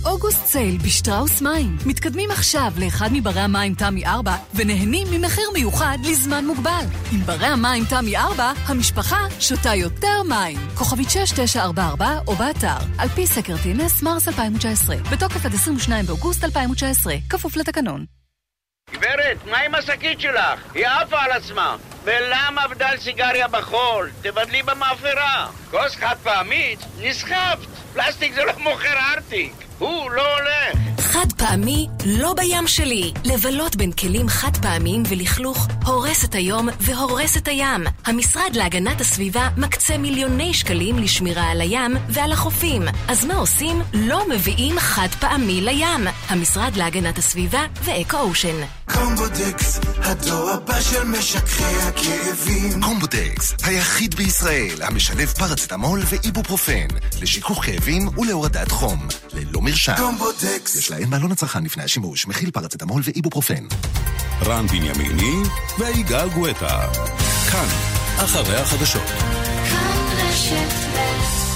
Speaker 35: אוגוסט סייל בשטראוס מים. מתקדמים עכשיו לאחד מברי המים תמי 4 ונהנים ממחיר מיוחד לזמן מוגבל. עם ברי המים תמי 4, המשפחה שותה יותר מים. כוכבית 6944 או באתר, על פי סקר טינס מרס 2019, בתוקף עד 22 באוגוסט 2019, כפוף לתקנון.
Speaker 36: גברת, מה עם השקית שלך? היא עפה על עצמה. ולמה בדל סיגריה בחול? תבדלי במאפרה. כוס חד פעמית? נסחפת. פלסטיק זה לא מוכר ארטיק. הוא לא הולך.
Speaker 11: חד פעמי לא בים שלי. לבלות בין כלים חד פעמיים ולכלוך הורס את היום והורס את הים. המשרד להגנת הסביבה מקצה מיליוני שקלים לשמירה על הים ועל החופים. אז מה עושים? לא מביאים חד פעמי לים. המשרד להגנת הסביבה ואקו אושן.
Speaker 10: קומבודקס, הדור הבא של משככי הכאבים.
Speaker 1: קומבודקס, היחיד בישראל המשלב פרצטמול ואיבופרופן לשיכוך כאבים ולהורדת חום, ללא מרשם.
Speaker 10: קומבודקס.
Speaker 1: יש להם בעלון הצרכן לפני השימוש, מכיל פרצטמול ואיבופרופן.
Speaker 6: רן בנימיני ויגאל גואטה. כאן, אחרי החדשות.
Speaker 37: כאן רשת ב'